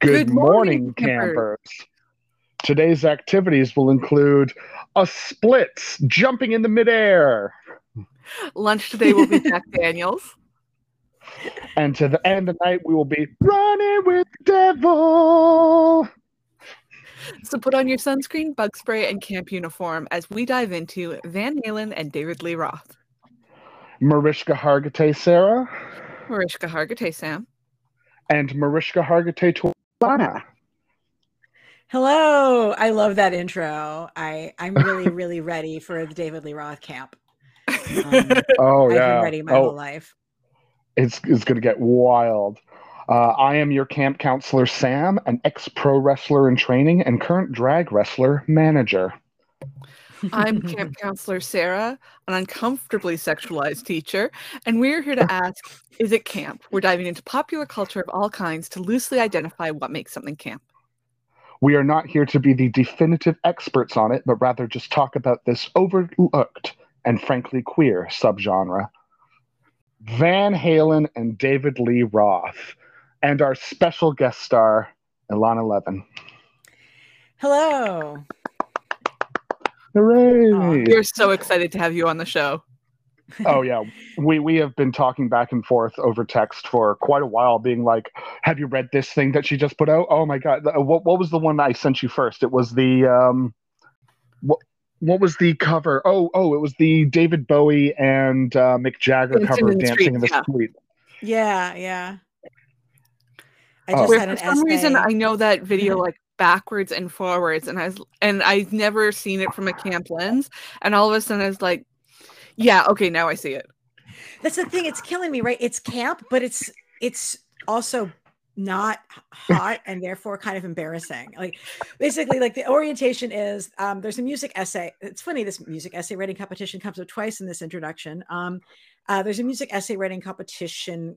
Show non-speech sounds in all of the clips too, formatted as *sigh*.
Good, Good morning, morning, campers. campers. Today's activities will include a splits, jumping in the midair, Lunch today will be *laughs* Jack Daniels. and to the end of the night we will be running with the devil. So put on your sunscreen, bug spray, and camp uniform as we dive into Van Halen and David Lee Roth. Mariska Hargitay Sarah Mariska Hargitay, Sam. and Mariska Hargitay Tuana. Hello. I love that intro. I I'm really *laughs* really ready for the David Lee Roth camp. *laughs* Um, Oh I've yeah. been ready my oh, whole life. it's it's gonna get wild. Uh, I am your camp counselor Sam, an ex pro wrestler in training and current drag wrestler manager. I'm *laughs* camp counselor Sarah, an uncomfortably sexualized teacher, and we're here to ask Is it camp? We're diving into popular culture of all kinds to loosely identify what makes something camp. We are not here to be the definitive experts on it, but rather just talk about this overlooked and frankly queer subgenre. Van Halen and David Lee Roth, and our special guest star, Ilana Levin. Hello. Hooray! Aw, We're so excited to have you on the show. oh yeah, we we have been talking back and forth over text for quite a while, being like, "Have you read this thing that she just put out? Oh my god, the- what what was the one I sent you first? It was the um, what what was the cover? Oh oh, it was the David Bowie and uh, Mick Jagger Dancing cover, in the "Dancing in the Street, yeah. Street." Yeah, yeah. I Oh. just Where had for an some reason. I know that video like backwards and forwards, and I was and I've never seen it from a camp lens, and all of a sudden I was like, yeah, okay, now I see it. That's the thing. It's killing me, right? It's camp, but it's it's also not hot and therefore kind of embarrassing. Like basically, like the orientation is um, there's a music essay. It's funny this music essay writing competition comes up twice in this introduction. Um, uh, there's a music essay writing competition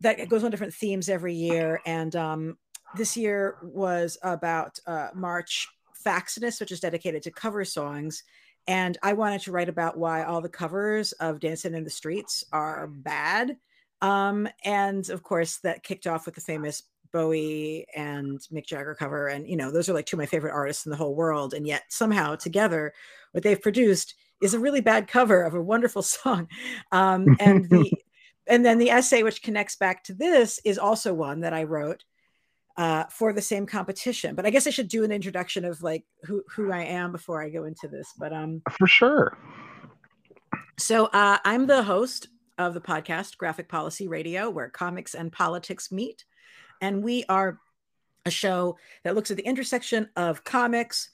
that goes on different themes every year, and um, this year was about uh, March Faxinus, which is dedicated to cover songs. And I wanted to write about why all the covers of Dancing in the Streets are bad. Um, and of course, that kicked off with the famous Bowie and Mick Jagger cover. And, you know, those are like two of my favorite artists in the whole world. And yet, somehow, together, what they've produced is a really bad cover of a wonderful *laughs* song. Um, and the *laughs* and then the essay which connects back to this is also one that I wrote uh, for the same competition. But I guess I should do an introduction of like who who I am before I go into this. But um, For sure. so uh, I'm the host of the podcast Graphic Policy Radio, where comics and politics meet, and we are a show that looks at the intersection of comics,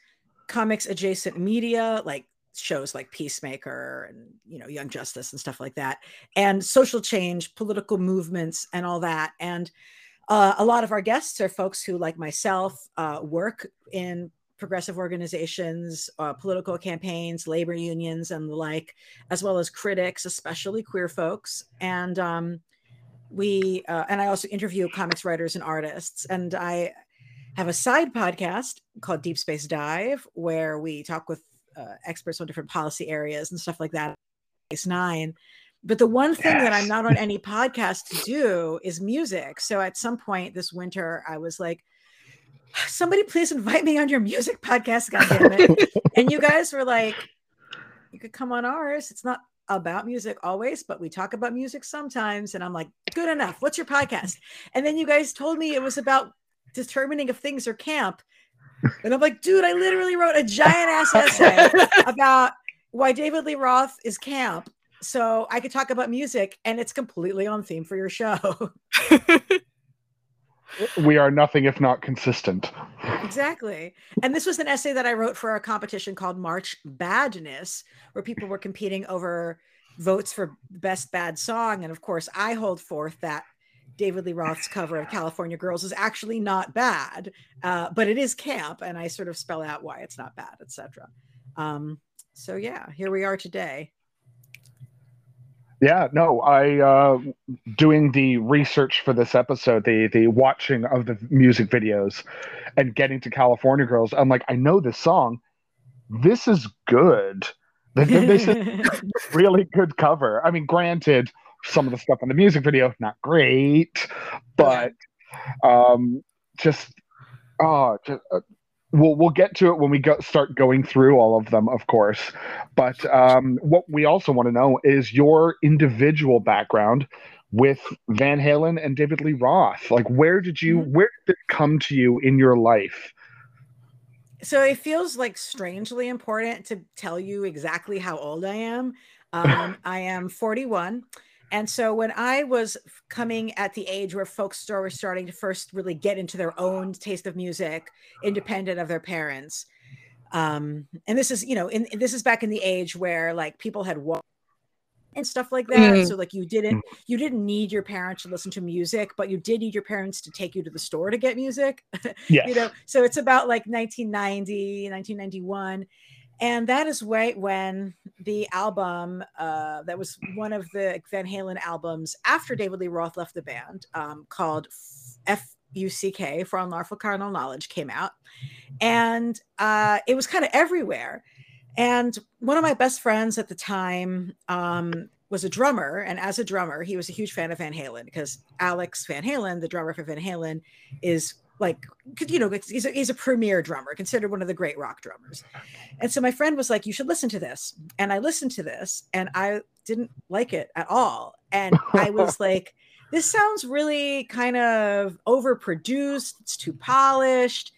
comics adjacent media like shows like Peacemaker and you know Young Justice and stuff like that, and social change, political movements, and all that. And uh, a lot of our guests are folks who, like myself, uh, work in progressive organizations, uh, political campaigns, labor unions, and the like, as well as critics, especially queer folks. And um, we uh, and I also interview comics writers and artists. And I have a side podcast called Deep Space Dive, where we talk with uh, experts on different policy areas and stuff like that. Space Nine. But the one thing that I'm not on any podcast to do is music. So at some point this winter, I was like, somebody please invite me on your music podcast, goddamn it. *laughs* and you guys were like, you could come on ours. It's not about music always, but we talk about music sometimes. And I'm like, good enough. What's your podcast? And then you guys told me it was about determining if things are camp. And I'm like, dude, I literally wrote a giant ass essay *laughs* about why David Lee Roth is camp. So I could talk about music and it's completely on theme for your show. *laughs* *laughs* We are nothing if not consistent. exactly. And this was an essay that I wrote for a competition called March Badness, where people were competing over votes for the best bad song. And of course, I hold forth that David Lee Roth's cover of California Girls is actually not bad, uh, but it is camp. And I sort of spell out why it's not bad, etc. Um, so yeah, here we are today. Yeah, no, I uh doing the research for this episode, the the watching of the music videos and getting to California Girls, I'm like, I know this song. This is good. Th- th- This is really good cover. I mean, granted, some of the stuff in the music video not great, but um just oh, just, uh, we'll we'll get to it when we go start going through all of them, of course. But um, what we also want to know is your individual background with Van Halen and David Lee Roth. Like, where did you Mm-hmm. where did it come to you in your life? So it feels like strangely important to tell you exactly how old I am. *laughs* Um, I am 41. And so when I was coming at the age where folks were starting to first really get into their own taste of music, independent of their parents, um, and this is, you know, in this is back in the age where like people had walked and stuff like that. Mm. So like you didn't you didn't need your parents to listen to music, but you did need your parents to take you to the store to get music. *laughs* Yes. you know so it's about like 1990 1991 and that is right when the album uh, that was one of the van halen albums after david lee roth left the band um, called f-u-c-k for unlawful carnal knowledge came out. And uh, it was kind of everywhere. And one of my best friends at the time um, was a drummer. And as a drummer he was a huge fan of van halen because alex van halen the drummer for van halen is like you know he's a, he's a premier drummer considered one of the great rock drummers. And so my friend was like you should listen to this. And i listened to this and i didn't like it at all. And i *laughs* was like this sounds really kind of overproduced it's too polished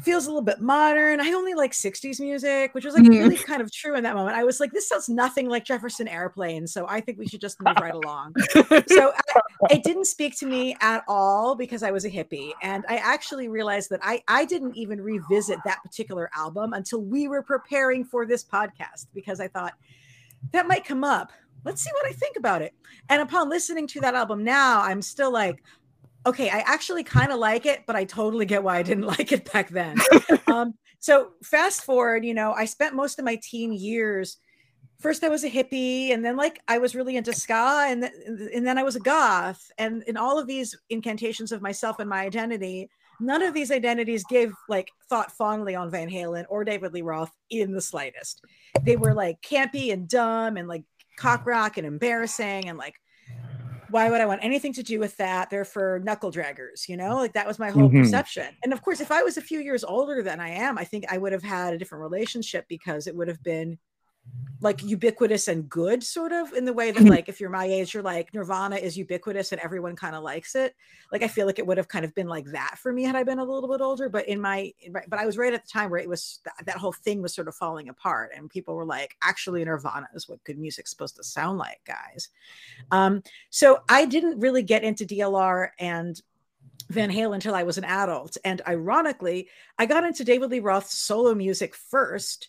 feels a little bit modern i only like 60s music which was like Mhm. really kind of true in that moment i was like this sounds nothing like jefferson airplane so i think we should just move right along so *laughs* I, it didn't speak to me at all because I was a hippie. And I actually realized that I, I didn't even revisit that particular album until we were preparing for this podcast because I thought that might come up. Let's see what I think about it. And upon listening to that album now, I'm still like, okay, I actually kind of like it, but I totally get why I didn't *laughs* like it back then. *laughs* um, so fast forward, you know, I spent most of my teen years first I was a hippie and then like I was really into ska and th- and then I was a goth and in all of these incantations of myself and my identity none of these identities gave like thought fondly on Van Halen or David Lee Roth in the slightest they were like campy and dumb and like cock rock and embarrassing and like why would I want anything to do with that? They're for knuckle draggers, you know, like that was my whole Mhm. perception. And of course, if I was a few years older than I am, I think I would have had a different relationship because it would have been like ubiquitous and good, sort of in the way that, *laughs* like, if you're my age, you're like Nirvana is ubiquitous and everyone kind of likes it. Like, I feel like it would have kind of been like that for me had I been a little bit older. But in my, but I was right at the time where it was that, that whole thing was sort of falling apart, and people were like, actually, Nirvana is what good music's supposed to sound like, guys. Um, so I didn't really get into DLR and Van Halen until I was an adult. And ironically, I got into David Lee Roth's solo music first.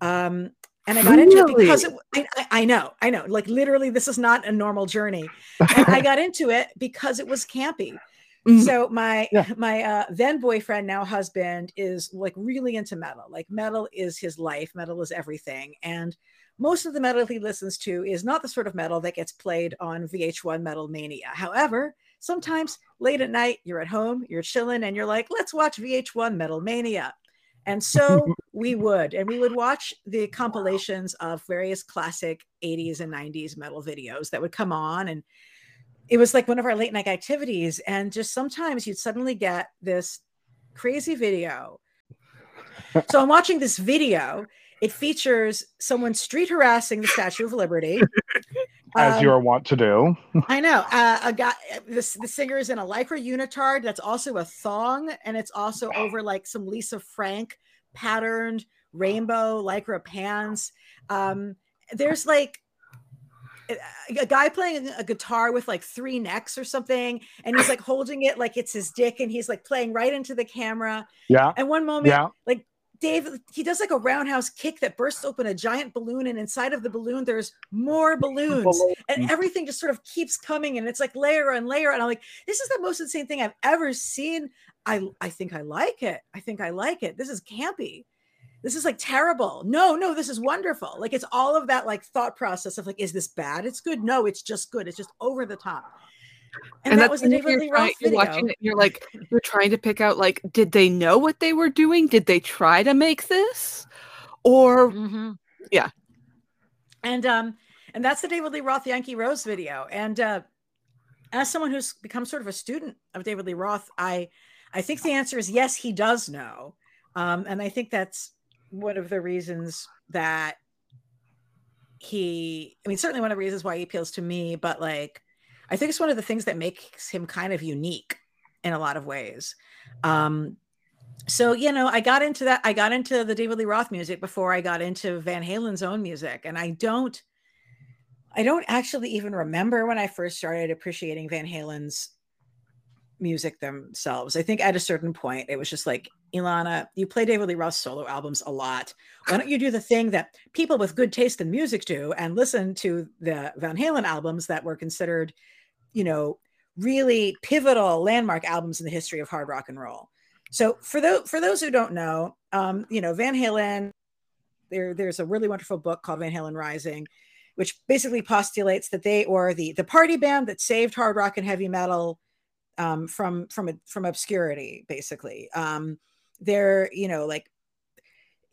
Um, and I got into it because it, I, I- know, I know, like literally, this is not a normal journey. *laughs* And I got into it because it was campy. Mhm. So my Yeah. my uh, then boyfriend, now husband, is like really into metal. Like metal is his life. Metal is everything. And most of the metal he listens to is not the sort of metal that gets played on VH1 Metal Mania. However, sometimes late at night, you're at home, you're chilling, and you're like, let's watch VH1 Metal Mania. And so *laughs* we would, and we would watch the compilations of various classic 80s and 90s metal videos that would come on. And it was like one of our late night activities. And just sometimes you'd suddenly get this crazy video. So I'm watching this video. It features someone street harassing the Statue of Liberty. As Um, you are wont to do. *laughs* I know. Uh, a guy, this the singer is in a lycra unitard that's also a thong, and it's also over like some Lisa Frank patterned rainbow lycra pants. Um, there's like a, a guy playing a guitar with like three necks or something, and he's like holding it like it's his dick, and he's like playing right into the camera. Yeah. And one moment, Yeah. like Dave, he does like a roundhouse kick that bursts open a giant balloon, and inside of the balloon, there's more balloons, and everything just sort of keeps coming, and it's like layer and layer. And I'm like, this is the most insane thing I've ever seen. I I think I like it. I think I like it. This is campy. This is like terrible. No, no, this is wonderful. Like it's all of that like thought process of like, is this bad? It's good. No, it's just good. It's just over the top. And, that was the David Lee Roth you're video. watching it, you're like you're trying to pick out like did they know what they were doing did they try to make this or Mhm. Yeah. And um, and that's the David Lee Roth Yankee Rose video. And uh, as someone who's become sort of a student of David Lee Roth, I I think the answer is yes, he does know. Um, and I think that's one of the reasons that he, I mean, certainly one of the reasons why he appeals to me, but like, I think it's one of the things that makes him kind of unique in a lot of ways. Um, so you know, I got into that. I got into the David Lee Roth music before I got into Van Halen's own music, and I don't, I don't actually even remember when I first started appreciating Van Halen's music themselves. I think at a certain point, it was just like, Ilana, you play David Lee Roth solo albums a lot. Why don't you do the thing that people with good taste in music do and listen to the Van Halen albums that were considered, you know, really pivotal landmark albums in the history of hard rock and roll? So for those for those who don't know, um, you know, Van Halen, there there's a really wonderful book called Van Halen Rising, which basically postulates that they or the the party band that saved hard rock and heavy metal um, from from from obscurity, basically. Um, they're you know like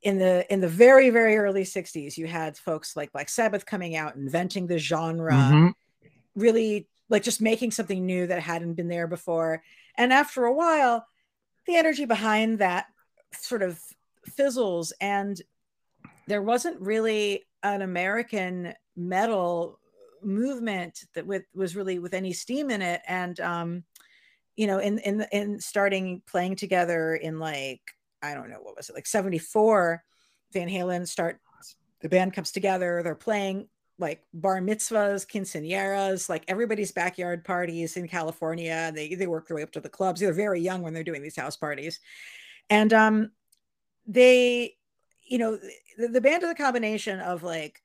in the in the very very early 60s you had folks like black sabbath coming out inventing the genre mm-hmm. really like just making something new that hadn't been there before. And after a while the energy behind that sort of fizzles. And there wasn't really an american metal movement that with, was really with any steam in it. And um you know, in in in starting playing together in like I don't know what was it like 74 Van Halen start the band comes together they're playing like bar mitzvahs quinceañeras like everybody's backyard parties in California they they work their way up to the clubs. They're very young when they're doing these house parties. And um they you know the, the band is a combination of like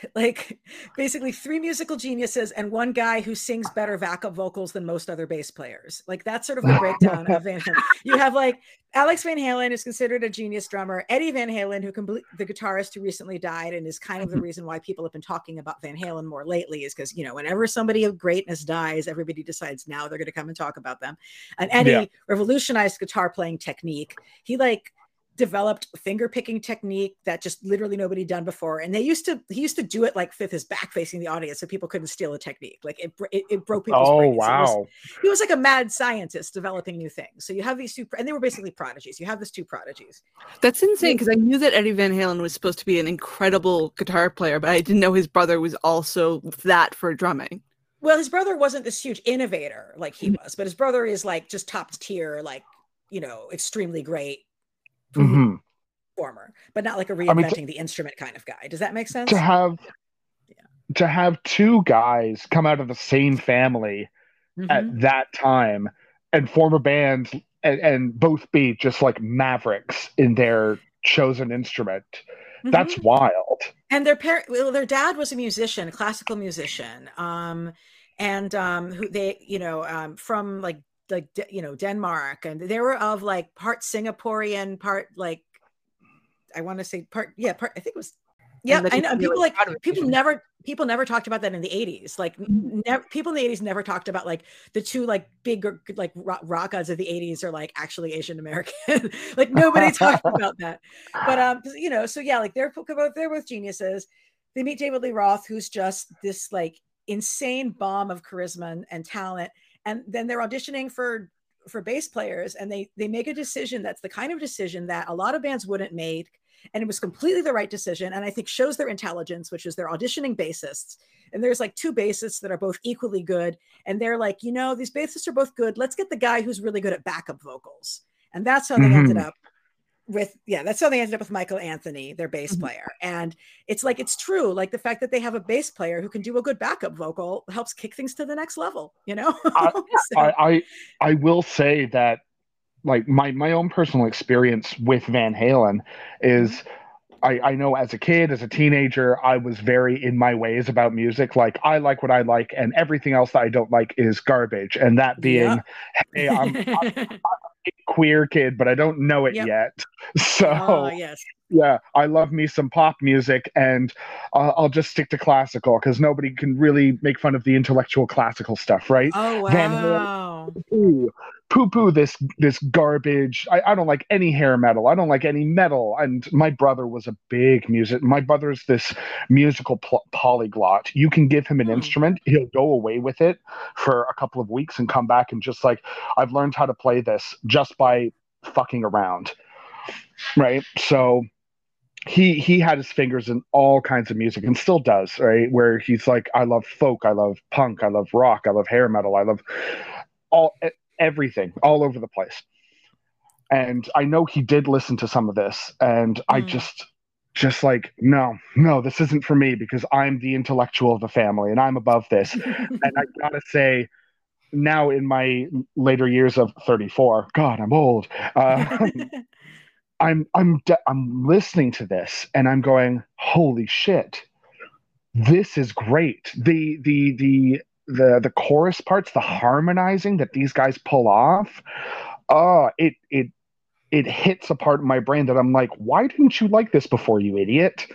*laughs* like basically three musical geniuses and one guy who sings better backup vocals than most other bass players. Like that's sort of the breakdown of Van Halen. *laughs* You have like Alex Van Halen is considered a genius drummer. Eddie Van Halen, who can the guitarist who recently died and is kind of the mm-hmm. reason why people have been talking about Van Halen more lately is because you know whenever somebody of greatness dies, everybody decides now they're going to come and talk about them. And Eddie yeah. revolutionized guitar playing technique. He like developed finger picking technique that just literally nobody done before. And they used to he used to do it like with his back facing the audience so people couldn't steal the technique. Like it it, it broke people's oh brains. wow was, he was like a mad scientist developing new things. So you have these two and they were basically prodigies. You have these two prodigies. That's insane because i knew that eddie van halen was supposed to be an incredible guitar player but i didn't know his brother was also that for drumming. Well his brother wasn't this huge innovator like he mm-hmm. was but his brother is like just top tier like you know extremely great mm-hmm. performer, but not like a reinventing I mean, to, the instrument kind of guy. Does that make sense? To have yeah. to have two guys come out of the same family mm-hmm. at that time and form a band and, and, both be just like mavericks in their chosen instrument. Mm-hmm. That's wild. And their parent, well, their dad was a musician, a classical musician. Um, and um, who they, you know, um, from like like you know Denmark, and they were of like part Singaporean, part like I want to say part yeah part I think it was yeah I know people like people never people never talked about that in the 80s like mm-hmm. never, people in the 80s never talked about like the two like big like rock, rock gods of the 80s are like actually asian american *laughs* like nobody talked *laughs* about that. But um you know so yeah like they're both they're both geniuses. They meet david lee roth who's just this like insane bomb of charisma and, and talent and then they're auditioning for for bass players and they they make a decision that's the kind of decision that a lot of bands wouldn't make. And it was completely the right decision and i think shows their intelligence which is they're auditioning bassists. And there's like two bassists that are both equally good and they're like you know these bassists are both good. Let's get the guy who's really good at backup vocals. And that's how they mm-hmm. ended up with yeah that's how they ended up with michael anthony their bass mm-hmm. player and it's like it's true like the fact that they have a bass player who can do a good backup vocal helps kick things to the next level you know I, *laughs* so. I, I i will say that like my my own personal experience with van halen is mm-hmm. I, I know as a kid, as a teenager, I was very in my ways about music. Like I like what I like, and everything else that I don't like is garbage. And that being, hey, I'm, I'm, *laughs* queer kid, but I don't know it yep. yet. *laughs* So oh, yes. yeah, I love me some pop music, and uh, I'll just stick to classical because nobody can really make fun of the intellectual classical stuff, right? Oh wow! Halen, poo poo this this garbage. I, I don't like any hair metal. I don't like any metal. And my brother was a big music. My brother's this musical pl- polyglot. You can give him an Hmm. instrument, he'll go away with it for a couple of weeks and come back and just like I've learned how to play this just by fucking around. Right? So he he had his fingers in all kinds of music and still does right where he's like i love folk i love punk i love rock i love hair metal i love all e- everything all over the place and i know he did listen to some of this and i Mm. just just like no no this isn't for me because i'm the intellectual of the family and i'm above this *laughs* and i gotta say now in my later years of 34 god i'm old uh, *laughs* I'm I'm de- I'm listening to this and I'm going, holy shit, this is great. The the the the the chorus parts, the harmonizing that these guys pull off, uh, it it it hits a part of my brain that I'm like, why didn't you like this before, you idiot?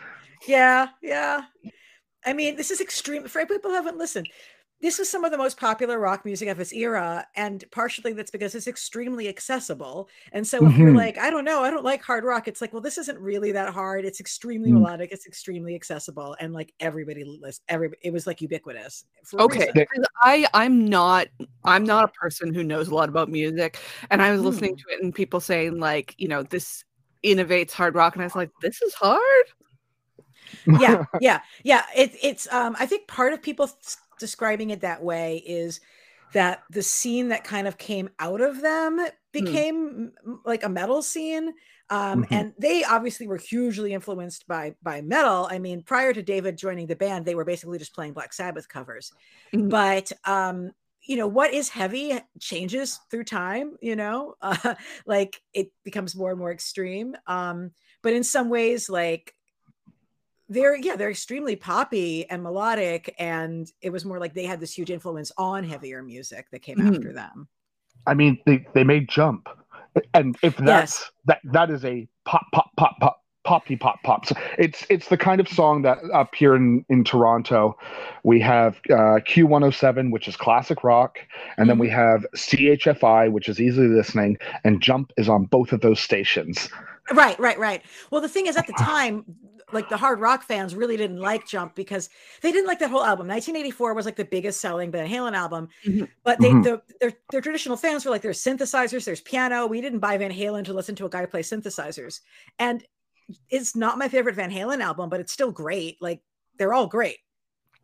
yeah, yeah. I mean, this is extreme. For people who haven't listened, this is some of the most popular rock music of its era, and partially that's because it's extremely accessible. And so, if you're Mhm. like, I don't know, I don't like hard rock, it's like, well, this isn't really that hard. It's extremely Mm. melodic. It's extremely accessible, and like everybody list, every it was like ubiquitous. Okay, reason. They- 'cause I I'm not I'm not a person who knows a lot about music, and I was listening to it and people saying like you know this innovates hard rock, and I was like this is hard. yeah *laughs* yeah yeah it, it's um i think part of people s- describing it that way is that the scene that kind of came out of them became m- like a metal scene um Mhm. and they obviously were hugely influenced by by metal. I mean prior to david joining the band they were basically just playing black sabbath covers. Mhm. but um you know what is heavy changes through time you know? Uh, *laughs* like it becomes more and more extreme. Um but in some ways like they're yeah they're extremely poppy and melodic and it was more like they had this huge influence on heavier music that came Mhm. after them I mean, they, they made jump, and if that's Yes. that that is a pop pop pop pop poppy pop pops it's it's the kind of song that up here in in Toronto, we have uh, Q107, which is classic rock, and then we have CHFI, which is easy listening, and Jump is on both of those stations. right right right well the thing is at the *sighs* time like the hard rock fans really didn't like jump because they didn't like that whole album 1984 was like the biggest selling van halen album Mhm. but they Mhm. the, their, their traditional fans were like there's synthesizers there's piano we didn't buy van halen to listen to a guy play synthesizers and it's not my favorite van halen album but it's still great like they're all great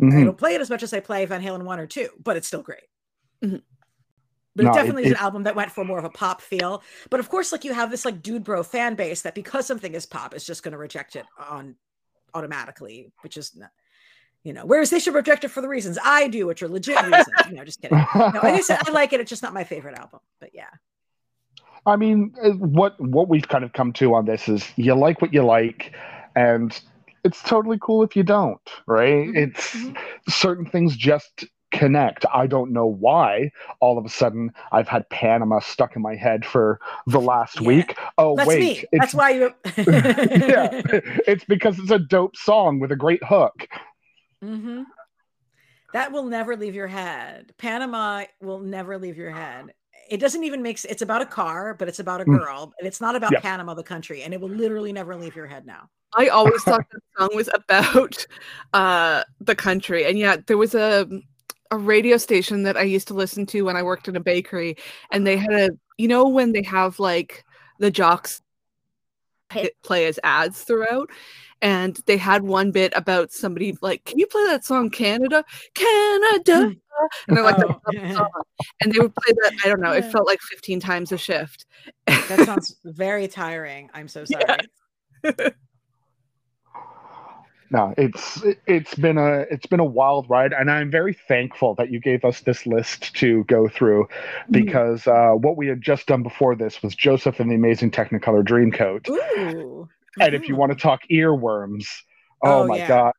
I Mhm. don't play it as much as I play Van Halen one or two, but it's still great. But No, it it- definitely is it- an album that went for more of a pop feel. But of course, like you have this like dude bro fan base that because something is pop is just going to reject it on automatically, which is not, you know, whereas they should reject it for the reasons I do, which are legit reasons. know, just kidding. No, like I said, I like it. It's just not my favorite album. But yeah. I mean, uh, what what we've kind of come to on this is you like what you like, and it's totally cool if you don't, right? Mhm, It's mhm. certain things just connect. I don't know why. All of a sudden, I've had Panama stuck in my head for the last Yeah. week. Oh That's wait, me. it's That's why you. *laughs* *laughs* yeah, it's because it's a dope song with a great hook. hmm That will never leave your head. Panama will never leave your head. It doesn't even make it's about a car, but it's about a Mm. girl, and it's not about Yeah. Panama, the country, and it will literally never leave your head now. I always thought that song was about *laughs* uh, the country, and yet there was a a radio station that I used to listen to when I worked in a bakery, and they had a you know when they have like the jocks play as ads throughout. And they had one bit about somebody like, "Can you play that song Canada, Canada?" Hmm. And they're like, Oh, "That's the song." and they would play that. I don't know. It felt like fifteen times a shift. that sounds very tiring. I'm so *laughs* sorry. Yeah. *laughs* No, it's it's been a it's been a wild ride, and I'm very thankful that you gave us this list to go through, because uh, what we had just done before this was Joseph and the Amazing Technicolor Dreamcoat, Ooh. and if you want to talk earworms, oh, Oh, my yeah. god!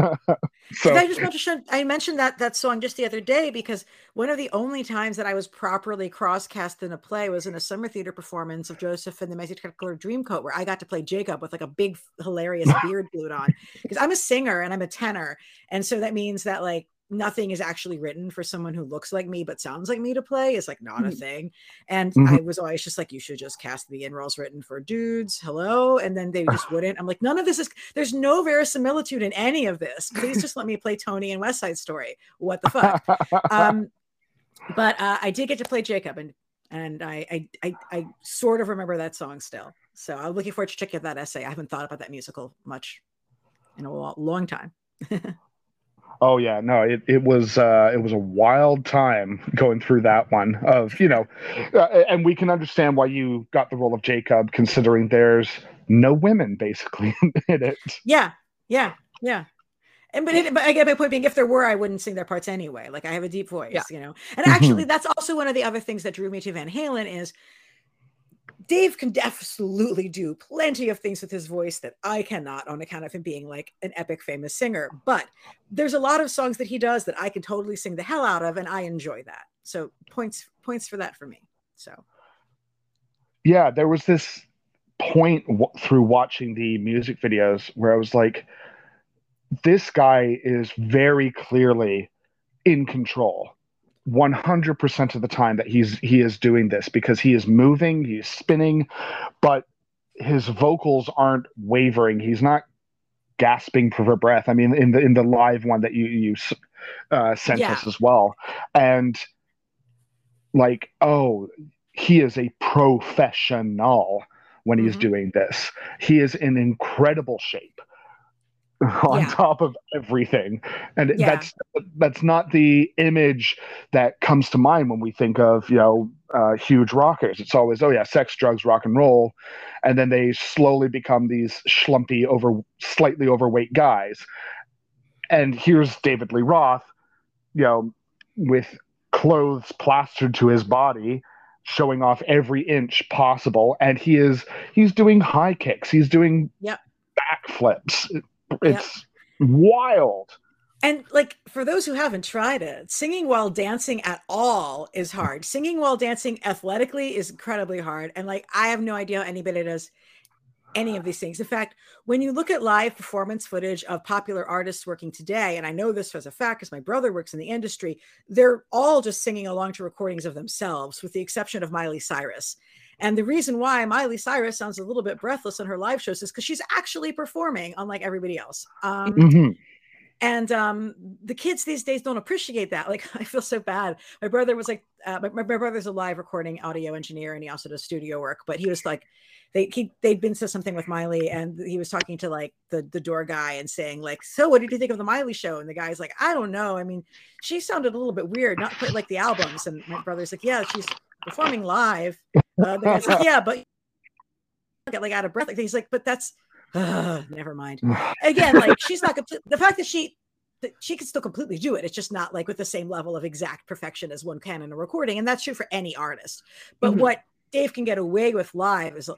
*laughs* so I just mention I mentioned that that song just the other day because one of the only times that I was properly crosscast in a play was in a summer theater performance of Joseph and the Amazing Technicolor Dreamcoat, where I got to play Jacob with like a big hilarious *laughs* beard glued on. Because I'm a singer and I'm a tenor, and so that means that like nothing is actually written for someone who looks like me but sounds like me to play is like not a Mhm. thing. And Mhm. I was always just like, you should just cast the in roles written for dudes. Hello. And then they just *sighs* wouldn't. I'm like, none of this is there's no verisimilitude in any of this. Please just let me play Tony in West Side Story. What the fuck? um, *laughs* but uh, I did get to play Jacob, and and I, I I I sort of remember that song still. So I'm looking forward to checking out that essay. I haven't thought about that musical much in a long time. *laughs* Oh yeah, no, it, it was uh, it was a wild time going through that one of you know, uh, and we can understand why you got the role of Jacob, considering there's no women basically *laughs* in it. Yeah, yeah, yeah. And but, it, but I get my point being, if there were, I wouldn't sing their parts anyway. Like I have a deep voice, Yeah. you know. And actually, that's also one of the other things that drew me to Van Halen is Dave can absolutely do plenty of things with his voice that I cannot on account of him being like an epic famous singer. But there's a lot of songs that he does that I can totally sing the hell out of, and I enjoy that. So points points for that for me. So Yeah, there was this point w- through watching the music videos where I was like, this guy is very clearly in control. 100% of the time that he's he is doing this because he is moving, he's spinning, but his vocals aren't wavering. He's not gasping for breath. I mean, in the in the live one that you you uh, sent Yeah. us as well, and like, oh, he is a professional when he's Mhm. doing this. He is in incredible shape *laughs* on Yeah. top of everything, and Yeah. that's that's not the image that comes to mind when we think of you know uh, huge rockers. It's always oh yeah, sex, drugs, rock and roll, and then they slowly become these schlumpy, over slightly overweight guys. And here's David Lee Roth, you know, with clothes plastered to his body, showing off every inch possible, and he is he's doing high kicks, he's doing Yep. backflips. It's wild. And like for those who haven't tried it, singing while dancing at all is hard. Singing while dancing athletically is incredibly hard. And like I have no idea how anybody does any of these things. In fact, when you look at live performance footage of popular artists working today, and I know this as a fact because my brother works in the industry, they're all just singing along to recordings of themselves, with the exception of Miley Cyrus. And the reason why Miley Cyrus sounds a little bit breathless on her live shows is because she's actually performing, unlike everybody else. Um, Mhm. and um the kids these days don't appreciate that. *laughs* Like i feel so bad. My brother was like uh, my, my brother's a live recording audio engineer and he also does studio work but he was like they he, they'd been to something with miley and he was talking to like the the door guy and saying like so what did you think of the miley show? And the guy's like i don't know. I mean she sounded a little bit weird not quite like the albums. And my brother's like yeah she's performing live uh, the guy's like *laughs* yeah but get like out of breath like he's like but that's *sighs* uh, never mind *sighs* again, like she's not complete. The fact that she that she can still completely do it. It's just not like with the same level of exact perfection as one can in a recording, and that's true for any artist. But Mhm. what Dave can get away with live is,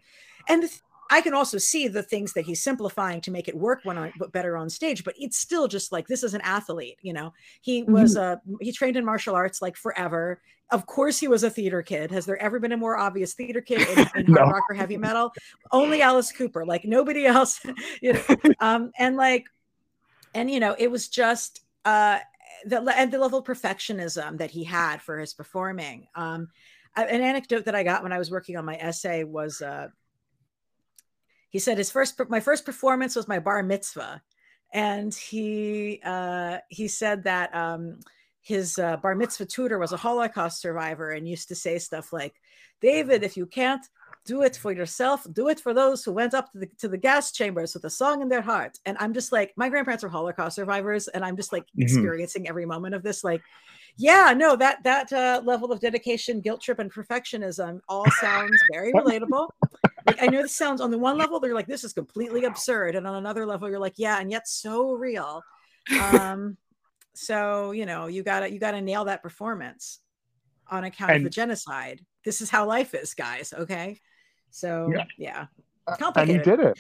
and the th- I can also see the things that he's simplifying to make it work when but better on stage. But it's still just like this is an athlete. You know, he was uh he trained in martial arts like forever. Of course, he was a theater kid. Has there ever been a more obvious theater kid in, *laughs* in No. hard rock or heavy metal? Only Alice Cooper. Like nobody *laughs* else. You know, um, and like, and you know, it was just uh, the and the level of perfectionism that he had for his performing. Um, an anecdote that I got when I was working on my essay was uh, he said his first my first performance was my bar mitzvah, and he uh, he said that um, his uh, bar mitzvah tutor was a Holocaust survivor and used to say stuff like, "David, if you can't." Do it for yourself. Do it for those who went up to the, to the gas chambers with a song in their heart. And I'm just like, my grandparents were Holocaust survivors, and I'm just like Mhm. experiencing every moment of this. Like, yeah, no, that that uh, level of dedication, guilt trip, and perfectionism all sounds very relatable. Like, I know this sounds on the one level, they're like, this is completely absurd, and on another level, you're like, yeah, and yet so real. Um, so you know, you gotta you gotta nail that performance on account of the genocide. This is how life is, guys. Okay, so Yeah. yeah, and he did it.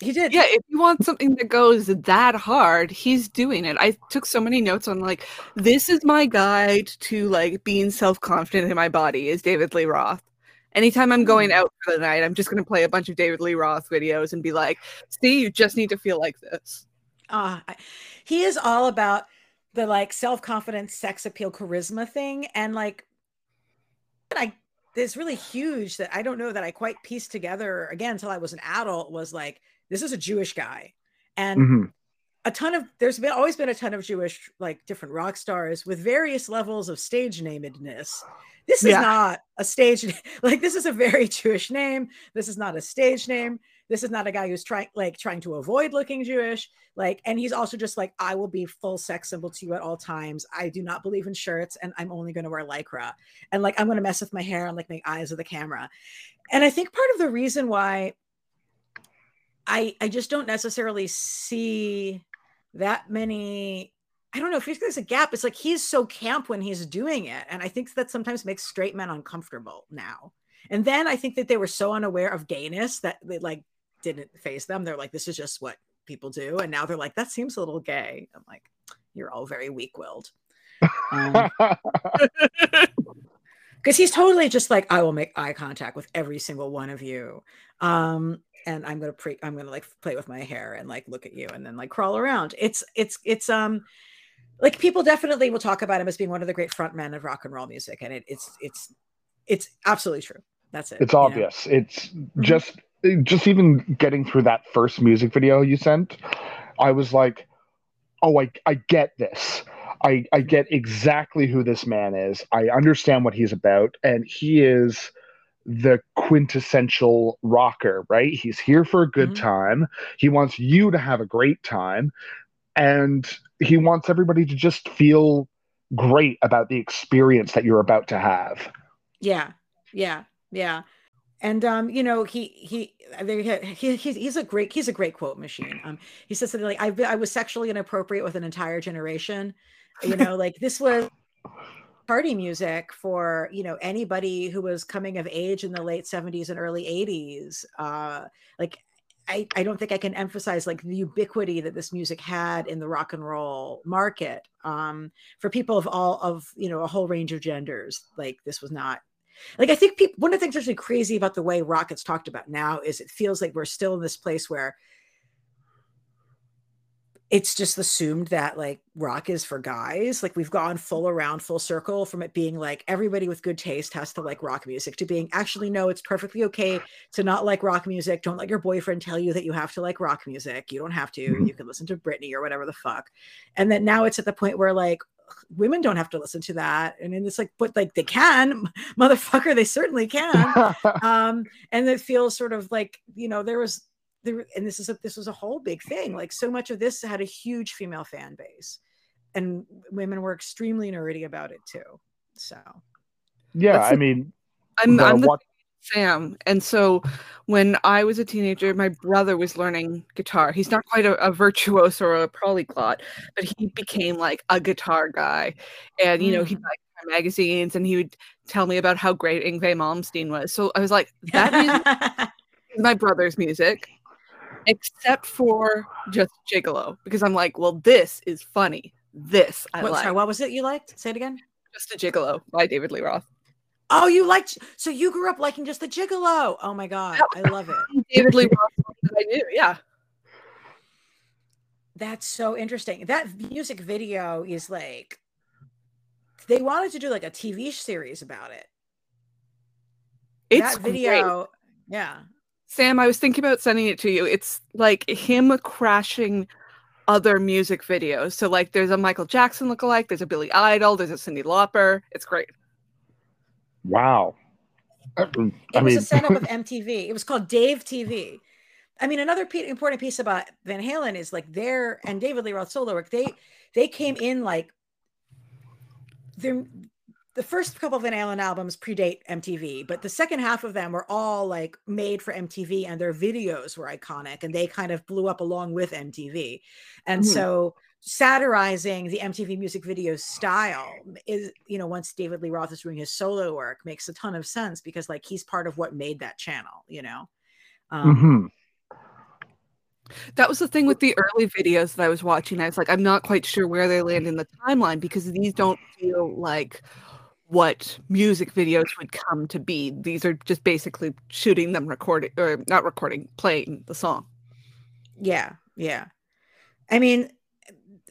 he did. Yeah, if you want something that goes that hard, he's doing it. I took so many notes on like this is my guide to like being self-confident in my body is David Lee Roth. Anytime I'm going out for the night, I'm just gonna play a bunch of David Lee Roth videos and be like, see, you just need to feel like this. uh, he is all about the like self-confidence, sex appeal, charisma thing. And like I it's really huge that I don't know that I quite pieced together again until I was an adult was like, this is a Jewish guy. And Mhm. A ton of there's been always been a ton of Jewish like different rock stars with various levels of stage namedness. This is Yeah. not a stage *laughs* like this is a very Jewish name. This is not a stage name. This is not a guy who's trying like trying to avoid looking Jewish. Like, and he's also just like, I will be full sex symbol to you at all times. I do not believe in shirts, and I'm only going to wear lycra. And like, I'm going to mess with my hair and like make eyes of the camera. And I think part of the reason why I I just don't necessarily see that many. I don't know if there's a gap. It's like he's so camp when he's doing it, and I think that sometimes makes straight men uncomfortable now. And then I think that they were so unaware of gayness that they like didn't face them. They're like, this is just what people do, and now they're like, that seems a little gay. I'm like, you're all very weak-willed. Um, *laughs* because he's totally just like i will make eye contact with every single one of you um and i'm gonna pre i'm gonna like play with my hair and like look at you and then like crawl around it's it's it's um like people definitely will talk about him as being one of the great frontmen of rock and roll music and it, it's it's it's absolutely true that's it it's you know? obvious. It's just just even getting through that first music video you sent, I was like, oh, I I get this. I I get exactly who this man is. I understand what he's about, and he is the quintessential rocker, right? He's here for a good Mhm. time. He wants you to have a great time, and he wants everybody to just feel great about the experience that you're about to have. Yeah, yeah, yeah. And um, you know, he he he he's, he's a great he's a great quote machine. Um, he says something like, "I I was sexually inappropriate with an entire generation." You know, like this was party music for you know anybody who was coming of age in the late 70s and early 80s uh like I, I don't think I can emphasize like the ubiquity that this music had in the rock and roll market um, for people of all of you know a whole range of genders. Like this was not like I think people. One of the things that's really crazy about the way rock gets talked about now is it feels like we're still in this place where it's just assumed that like rock is for guys. Like we've gone full around, full circle from it being like everybody with good taste has to like rock music to being actually no, it's perfectly okay to not like rock music. Don't let your boyfriend tell you that you have to like rock music. You don't have to. Mhm. You can listen to Britney or whatever the fuck. And then now it's at the point where like women don't have to listen to that. And then it's like, but like they can, *laughs* motherfucker, they certainly can *laughs* um and it feels sort of like you know there was there and this is a this was a whole big thing like so much of this had a huge female fan base and women were extremely nerdy about it too so yeah, What's I mean, I'm, the I'm the what- Sam. And so when I was a teenager, my brother was learning guitar. He's not quite a, a virtuoso or a polyglot, but he became like a guitar guy. And, you know, he'd Mm. magazines and he would tell me about how great Yngwie Malmsteen was. So I was like, that is *laughs* my brother's music, except for just Gigolo. Because I'm like, well, this is funny. This I what, like. sorry, what was it you liked say it again Just a Gigolo by David Lee Roth. oh you liked so you grew up liking just the gigolo oh my god i love it *laughs* David Lee Roth I knew, yeah. That's so interesting. That music video is like they wanted to do like a TV series about it. It's that great. video, yeah. Sam, I was thinking about sending it to you. It's like him crashing other music videos. So like there's a Michael Jackson lookalike, there's a Billy Idol, there's a Cyndi Lauper. It's great. wow. Uh, mm, I, It was mean, a setup of *laughs* MTV. It was called Dave TV. I mean, another pe- important piece about Van Halen is like their and David Lee Roth solo work. They they came in like their the first couple of Van Halen albums predate MTV, but the second half of them were all like made for MTV, and their videos were iconic, and they kind of blew up along with MTV. And Mhm. so satirizing the MTV music video style is, you know, once David Lee Roth is doing his solo work, makes a ton of sense because like he's part of what made that channel, you know. Um, mhm. That was the thing with the early videos that I was watching. I was like, I'm not quite sure where they land in the timeline because these don't feel like what music videos would come to be. These are just basically shooting them recording or not recording, playing the song. Yeah, yeah. I mean,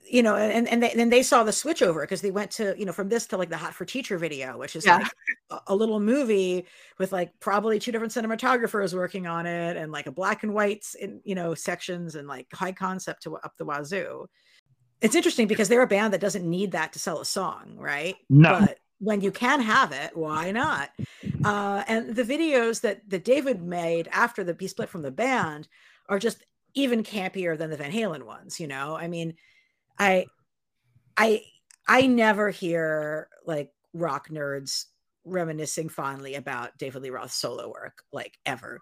you know, and and they, then they saw the switch over because they went to you know from this to like the Hot for Teacher video, which is Yeah. like a, a little movie with like probably two different cinematographers working on it, and like a black and whites in you know sections and like high concept to up the wazoo. It's interesting because they're a band that doesn't need that to sell a song, right? No. But when you can have it, why not? Uh, and the videos that that David made after the he split from the band are just even campier than the Van Halen ones. You know, I mean, I, I, I never hear like rock nerds reminiscing fondly about David Lee Roth's solo work, like ever.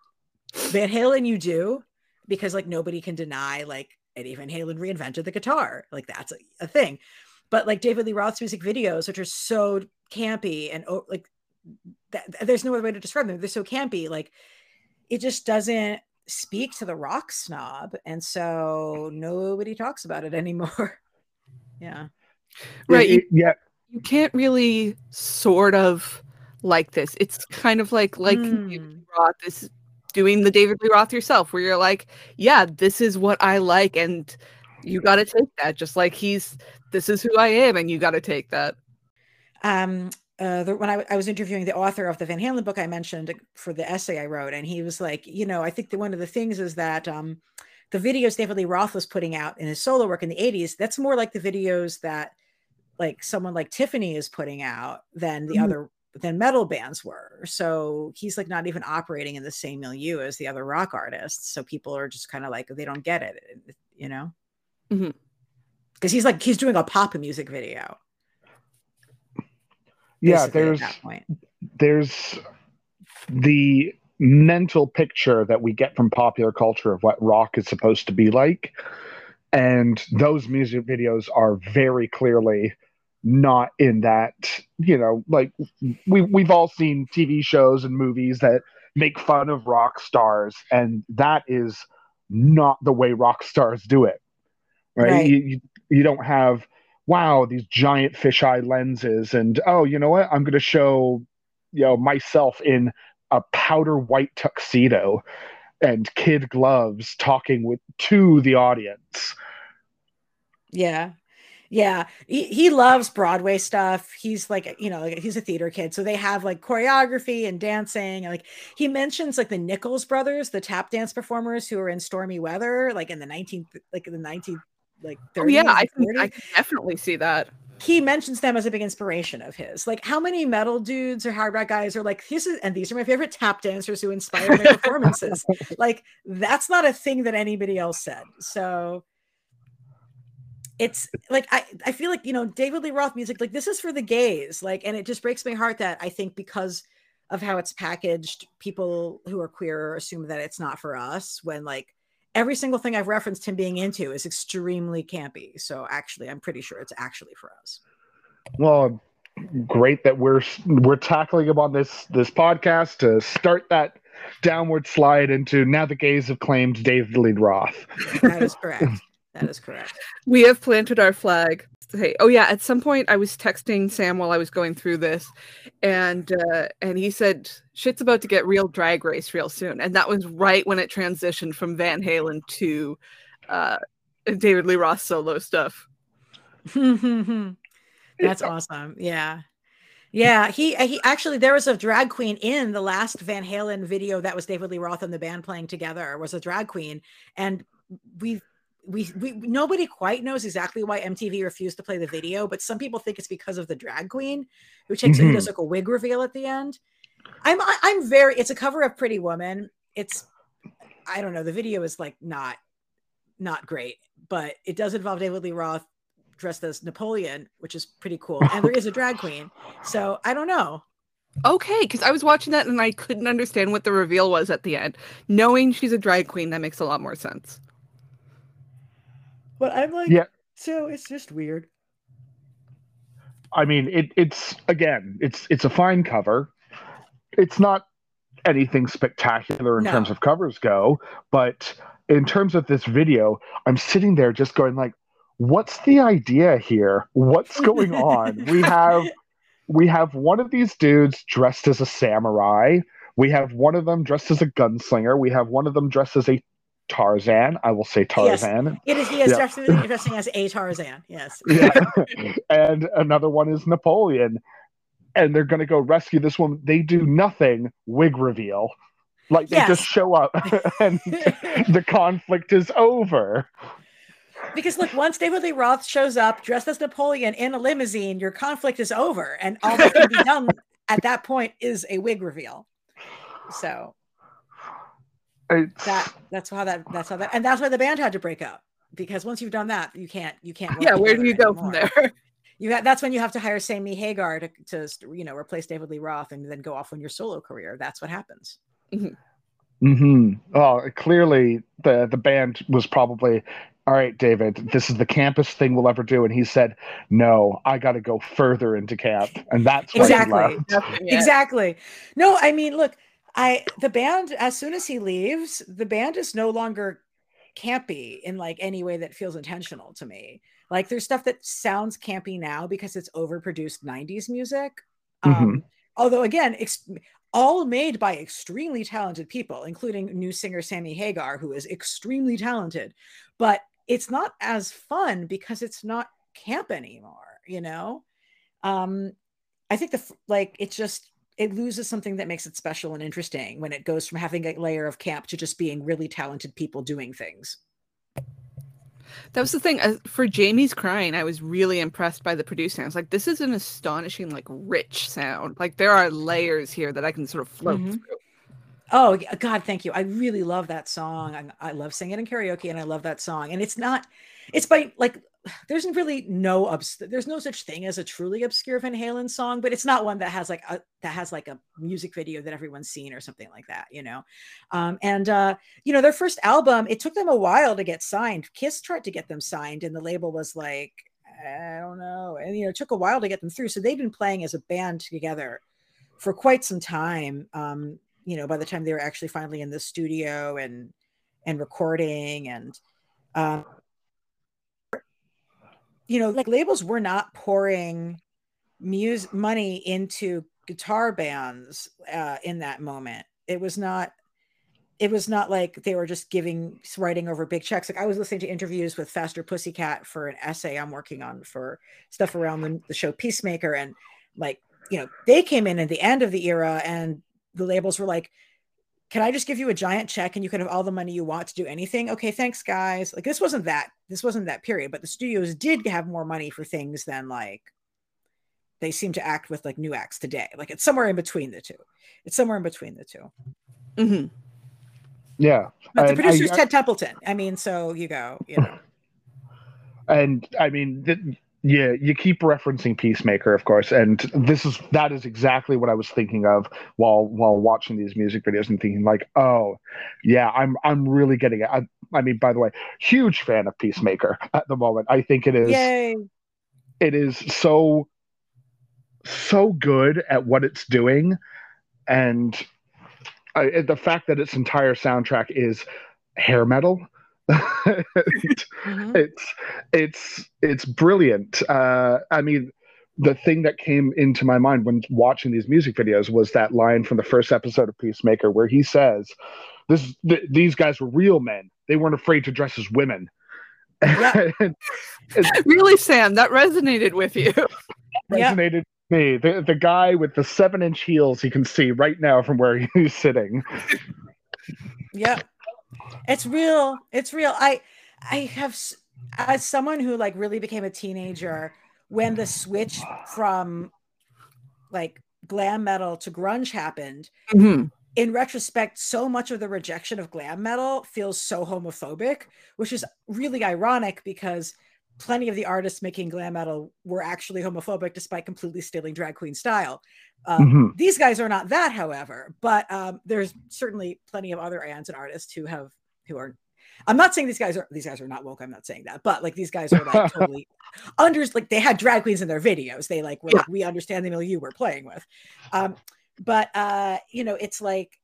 Van Halen, you do because like nobody can deny like Eddie Van Halen reinvented the guitar, like that's a, a thing. But like David Lee Roth's music videos, which are so campy and oh, like that, there's no other way to describe them. They're so campy, like it just doesn't speak to the rock snob, and so nobody talks about it *laughs* anymore. yeah. Right. It- it- yeah. you can't really sort of like this. It's kind of like like David Mm. Lee Roth is doing the David Lee Roth yourself, where you're like, yeah, this is what I like, and you got to take that. Just like he's, this is who I am, and you got to take that. Um uh, the, when I, I was interviewing the author of the Van Halen book I mentioned for the essay I wrote, and he was like, you know, I think that one of the things is that um, the videos David Lee Roth was putting out in his solo work in the 80s, that's more like the videos that like someone like Tiffany is putting out than the Mhm. other than metal bands were. So he's like not even operating in the same milieu as the other rock artists. So people are just kind of like they don't get it, you know? Mhm. Because he's like he's doing a pop music video. Yeah. There's there's the mental picture that we get from popular culture of what rock is supposed to be like and those music videos are very clearly not in that you know like we we've all seen TV shows and movies that make fun of rock stars and that is not the way rock stars do it right, Right. You, you you don't have wow these giant fisheye lenses and oh you know what i'm going to show you know myself in a powder white tuxedo and kid gloves talking with to the audience Yeah. Yeah. He, he loves Broadway stuff. He's like, you know, like he's a theater kid. So they have like choreography and dancing. And like he mentions like the Nicholas brothers, the tap dance performers who were in stormy weather, like in the 19th, like in the 19th, like 30s. Oh, yeah, I can, I can definitely see that. he mentions them as a big inspiration of his. Like, how many metal dudes or hard rock guys are like, this is, and these are my favorite tap dancers who inspire my *laughs* performances. like, that's not a thing that anybody else said. So it's like I, I feel like you know David Lee Roth music like this is for the gays like and it just breaks my heart that I think because of how it's packaged people who are queer assume that it's not for us when like every single thing I've referenced him being into is extremely campy so actually I'm pretty sure it's actually for us well great that we're we're tackling him on this this podcast to start that downward slide into now the gays have claimed David Lee Roth. that is correct *laughs* that is correct We have planted our flag. Hey, oh yeah. At some point, I was texting Sam while I was going through this, and uh, and he said shit's about to get real drag race real soon, and that was right when it transitioned from Van Halen to uh, David Lee Roth solo stuff. *laughs* That's awesome. Yeah. Yeah, he he actually there was a drag queen in the last Van Halen video that was David Lee Roth and the band playing together was a drag queen and we we, we nobody quite knows exactly why MTV refused to play the video, but some people think it's because of the drag queen who takes who does mm-hmm. like a wig reveal at the end. I'm I- I'm very it's a cover of Pretty Woman. It's I don't know, the video is like not not great, but it does involve David Lee Roth dressed as Napoleon, which is pretty cool. And there is a drag queen. So I don't know. Okay, because I was watching that and I couldn't understand what the reveal was at the end. Knowing she's a drag queen, that makes a lot more sense. But I'm like, Yeah. so it's just weird. I mean, it, it's again, it's it's a fine cover. It's not anything spectacular in No. terms of covers go, but in terms of this video, I'm sitting there just going like, what's the idea here? What's *laughs* going on? we have we have one of these dudes dressed as a samurai. We have one of them dressed as a gunslinger. We have one of them dressed as a Tarzan. I will say Tarzan. It is. He is definitely addressing *laughs* as a Tarzan. Yes. Yeah. and another one is Napoleon, and they're going to go rescue this woman. They do nothing. Wig reveal. Like they yes. just show up, *laughs* and *laughs* the conflict is over. Because look, once David Lee Roth shows up dressed as Napoleon in a limousine, your conflict is over, and all that can be done at that point is a wig reveal. So it's... that that's how that that's how that and that's why the band had to break up because once you've done that, you can't you can't. Yeah, where do you go anymore. from there? You have, that's when you have to hire Sammy Hagar to, to you know replace David Lee Roth and then go off on your solo career. That's what happens. Mm-hmm. Mm-hmm. Oh, clearly the the band was probably all right, David, this is the campus thing we'll ever do. And he said, no, I got to go further into camp. And that's exactly, exactly. No, I mean, look, I, the band, as soon as he leaves, the band is no longer campy in like any way that feels intentional to me. Like there's stuff that sounds campy now because it's overproduced 90s music. Mm-hmm. Um, although again, ex- all made by extremely talented people, including new singer Sammy Hagar, who is extremely talented. But it's not as fun because it's not camp anymore you know um i think the like it's just it loses something that makes it special and interesting when it goes from having a layer of camp to just being really talented people doing things that was the thing uh, for jamie's crying i was really impressed by the producing i was like this is an astonishing like rich sound like there are layers here that i can sort of float mm-hmm. through Oh God, thank you. I really love that song. I, I love singing in karaoke, and I love that song. And it's not, it's by like, there's really no obs- there's no such thing as a truly obscure Van Halen song, but it's not one that has like a that has like a music video that everyone's seen or something like that, you know. Um, and uh, you know, their first album, it took them a while to get signed. Kiss tried to get them signed, and the label was like, I don't know, and you know, it took a while to get them through. So they've been playing as a band together for quite some time. Um, you know by the time they were actually finally in the studio and and recording and um you know like labels were not pouring music money into guitar bands uh, in that moment. It was not it was not like they were just giving writing over big checks. Like i was listening to interviews with faster pussycat for an essay i'm working on for stuff around the, the show peacemaker. And like you know they came in at the end of the era and the labels were like, can I just give you a giant check and you can have all the money you want to do anything? Okay, thanks, guys. Like this wasn't that. This wasn't that period, but the studios did have more money for things than like they seem to act with like new acts today. Like it's somewhere in between the two. It's somewhere in between the 2 mm-hmm. Yeah, but the producer's I, Ted Templeman. I mean, so you go, you know. *laughs* And I mean, th- yeah, you keep referencing Peacemaker, of course, and this is that is exactly what I was thinking of while while watching these music videos and thinking like, oh, yeah, I'm I'm really getting it. I, I mean, by the way, huge fan of Peacemaker at the moment. I think it is. Yay. It is so so good at what it's doing, and I, the fact that its entire soundtrack is hair metal *laughs* mm-hmm. It's it's it's brilliant. Uh, I mean, the thing that came into my mind when watching these music videos was that line from the first episode of Peacemaker where he says, "This th- these guys were real men. They weren't afraid to dress as women." Yeah. *laughs* *laughs* really, Sam, that resonated with you. resonated yeah. me. The the guy with the seven inch heels you can see right now from where he's sitting. Yeah. It's real. It's real. I I have as someone who like really became a teenager when the switch from like glam metal to grunge happened. Mm-hmm. In retrospect, so much of the rejection of glam metal feels so homophobic, which is really ironic because plenty of the artists making glam metal were actually homophobic despite completely stealing drag queen style. Um, mm-hmm. These guys are not that, however, but um, there's certainly plenty of other bands and artists who have who are. I'm not saying these guys are these guys are not woke. I'm not saying that, but like these guys are like *laughs* totally under like they had drag queens in their videos. They like were yeah. like we understand the milieu we're playing with, um, but uh, you know it's like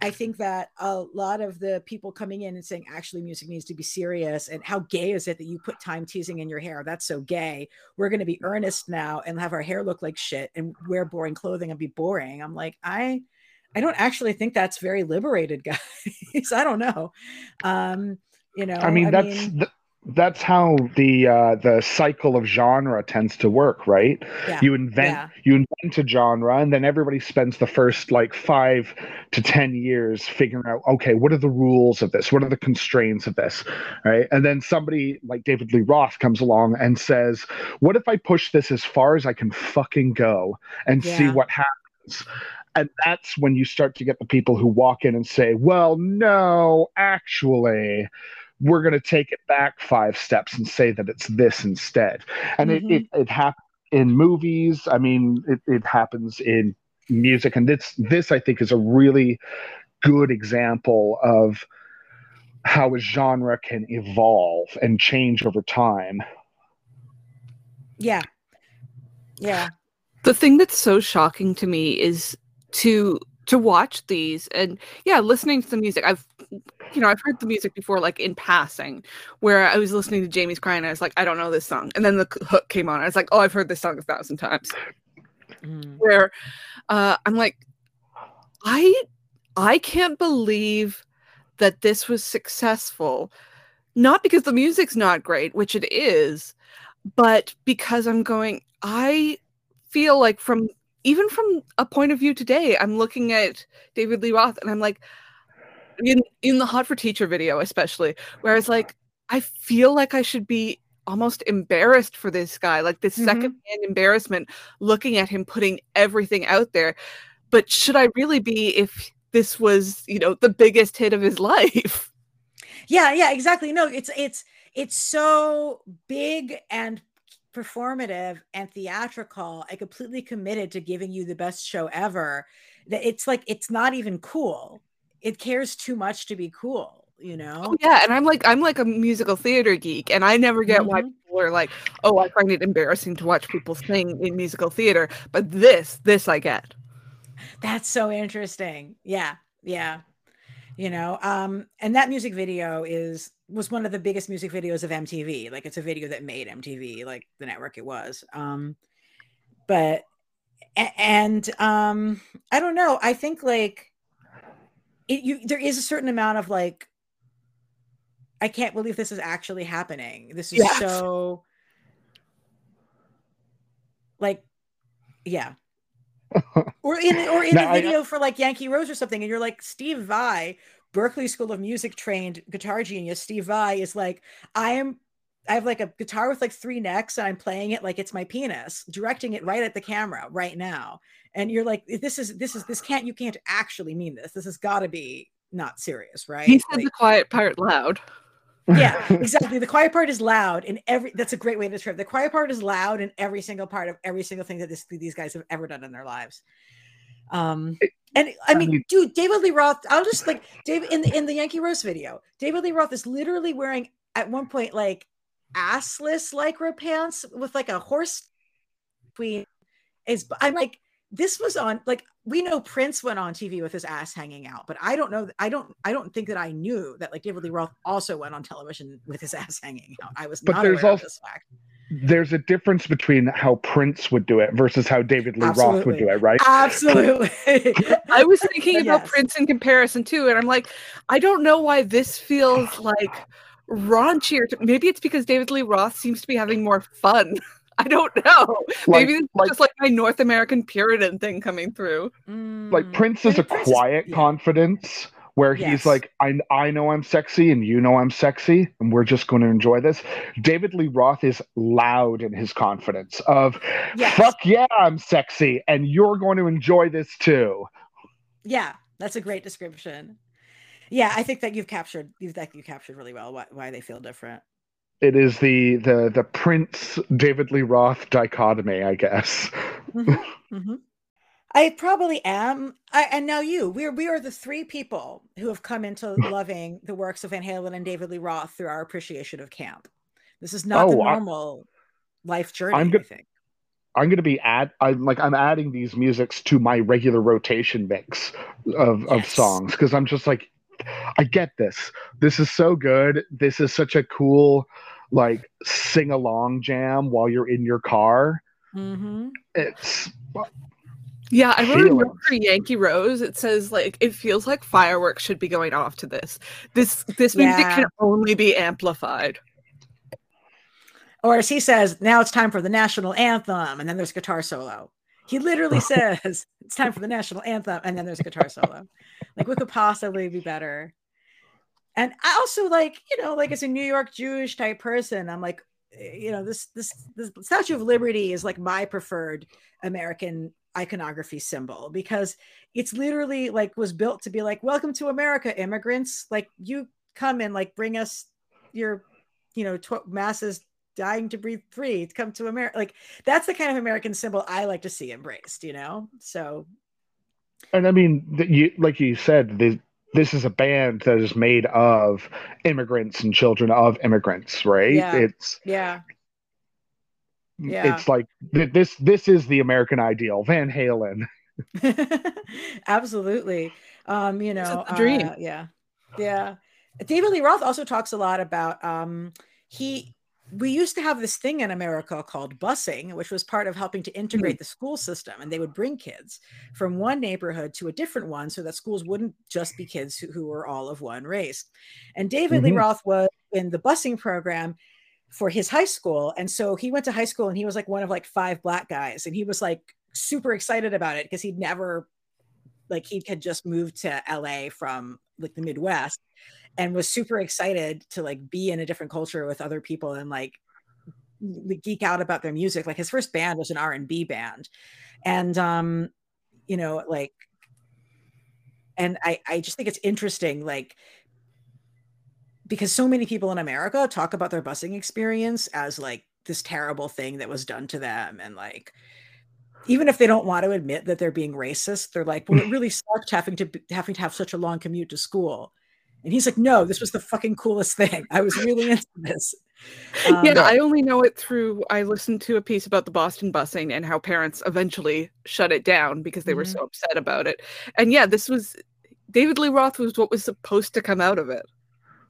I think that a lot of the people coming in and saying actually music needs to be serious and how gay is it that you put time teasing in your hair? That's so gay. We're going to be earnest now and have our hair look like shit and wear boring clothing and be boring. I'm like, I I don't actually think that's very liberated, *laughs* guys. I don't know. Um, you know, I mean, I that's mean- th- that's how the uh, the cycle of genre tends to work, right? Yeah, You invent yeah. you invent a genre, and then everybody spends the first like five to ten years figuring out, okay, what are the rules of this? What are the constraints of this, right? And then somebody like David Lee Roth comes along and says, "What if I push this as far as I can fucking go and see what happens?" And that's when you start to get the people who walk in and say, "Well, no, actually." we're going to take it back five steps and say that it's this instead. And Mhm. it, it, it happens in movies. I mean, it, it happens in music. And this, this, I think, is a really good example of how a genre can evolve and change over time. Yeah. Yeah. the thing that's so shocking to me is to to watch these and yeah listening to the music. I've you know i've heard the music before like in passing where i was listening to jamie's crying and i was like i don't know this song. And then the hook came on. I was like oh i've heard this song a thousand times. Mm. where uh i'm like i i can't believe that this was successful. Not because the music's not great which it is but because i'm going i feel like from even from a point of view today i'm looking at david lee roth and i'm like in in the hot for teacher video especially where it's like i feel like i should be almost embarrassed for this guy like this Mhm. secondhand embarrassment looking at him putting everything out there but should i really be if this was you know the biggest hit of his *laughs* life Yeah, yeah, exactly. No, it's it's it's so big and performative and theatrical and completely committed to giving you the best show ever that it's like it's not even cool. It cares too much to be cool, you know? oh yeah and i'm like i'm like a musical theater geek and i never get why Mhm. people are like oh i find it embarrassing to watch people sing in musical theater but this this i get That's so interesting. Yeah, yeah. You know, um, and that music video is was one of the biggest music videos of MTV. Like it's a video that made MTV, like the network it was. Um, but and um, I don't know. I think like it, you there is a certain amount of like I can't believe this is actually happening. This is Yes. so like yeah *laughs* or in or in No, a video for like Yankee Rose or something, and you're like Steve Vai, Berklee School of Music trained guitar genius. Steve Vai is like, I am. I have like a guitar with like three necks, and I'm playing it like it's my penis, directing it right at the camera right now. And you're like, this is this is this can't you can't actually mean this. This has got to be not serious, right? he said Like- the quiet part loud yeah, *laughs* exactly. The quiet part is loud in every. That's a great way to describe. it. The quiet part is loud in every single part of every single thing that this, these guys have ever done in their lives. Um, and I mean, dude, David Lee Roth. I'll just like David in the in the Yankee Rose video. David Lee Roth is literally wearing at one point like assless lycra pants with like a horse between. Is I'm like this was on like we know Prince went on TV with his ass hanging out, but I don't know. I don't. I don't think that I knew that like David Lee Roth also went on television with his *laughs* ass hanging out. I was But not there's aware also- of this fact. There's a difference between how Prince would do it versus how David Lee Roth would do it, right? Absolutely. *laughs* I was thinking But about. Prince in comparison too, and I'm like, I don't know why this feels *sighs* like raunchier. To, maybe it's because David Lee Roth seems to be having more fun. *laughs* I don't know. Like- maybe it's like- just like my North American Puritan thing coming through. like Mm. Prince is a Prince is- quiet yeah. confidence where he's Yes. like, I, I know I'm sexy and you know I'm sexy and we're just going to enjoy this. David Lee Roth is loud in his confidence of, Yes. fuck yeah, I'm sexy and you're going to enjoy this too. Yeah, that's a great description. Yeah, I think that you've captured you've that you captured really well why, why they feel different. It is the the the Prince David Lee Roth dichotomy, I guess. Mhm. I probably am. I, and now you. We're we are the three people who have come into *laughs* loving the works of Van Halen and David Lee Roth through our appreciation of camp. This is not the Oh, I- normal life journey. I'm I good- think. I'm going to be add I'm like I'm adding these musics to my regular rotation mix of of songs because I'm just like I get this. This is so good. This is such a cool like sing along jam while you're in your car. Mhm. It's Yeah, I wrote a note for Yankee Rose. It says like it feels like fireworks should be going off to this. This this music Yeah. can only be amplified. Or as he says, now it's time for the national anthem, and then there's guitar solo. He literally *laughs* says it's time for the national anthem, and then there's a guitar solo. Like, what could possibly be better? And I also like, you know, like as a New York Jewish type person, I'm like, you know, this this this Statue of Liberty is like my preferred American iconography symbol because it's literally like was built to be like, welcome to America, immigrants. Like you come and like bring us your, you know, tw- masses dying to breathe free to come to America. Like that's the kind of American symbol I like to see embraced, you know? So And I mean, you, like you said, this, this is a band that is made of immigrants and children of immigrants, right? Yeah. It's yeah. Yeah. it's like th- this. This is the American ideal. Van Halen. *laughs* *laughs* Absolutely. Um, you know, the dream. uh, yeah. Yeah. David Lee Roth also talks a lot about um he we used to have this thing in America called busing, which was part of helping to integrate the school system. And they would bring kids from one neighborhood to a different one so that schools wouldn't just be kids who, who were all of one race. And David Lee Mhm. Roth was in the busing program for his high school. And so he went to high school and he was like one of like five black guys. And he was like super excited about it because he'd never like he had just moved to LA from like the Midwest and was super excited to like be in a different culture with other people and like geek out about their music. Like his first band was an R&B band. And um you know like and I I just think it's interesting like because so many people in America talk about their busing experience as like this terrible thing that was done to them and like even if they don't want to admit that they're being racist they're like well it really sucked having to be- having to have such a long commute to school and he's like no this was the fucking coolest thing i was really *laughs* into this Um, yeah, I only know it through I listened to a piece about the Boston busing and how parents eventually shut it down because they were Mhm. so upset about it. And yeah, this was David Lee Roth was what was supposed to come out of it.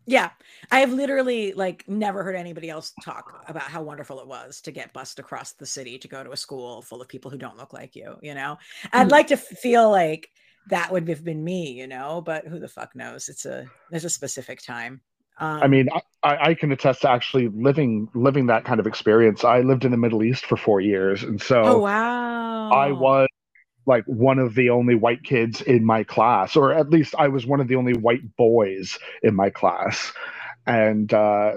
Yeah i have literally like never heard anybody else talk about how wonderful it was to get bused across the city to go to a school full of people who don't look like you you know? I'd Mhm. like to feel like that would have been me you know but who the fuck knows? It's a there's a specific time. Um, I mean, I, I can attest to actually living living that kind of experience. I lived in the Middle East for four years, and so oh wow. I was like one of the only white kids in my class, or at least I was one of the only white boys in my class. And uh,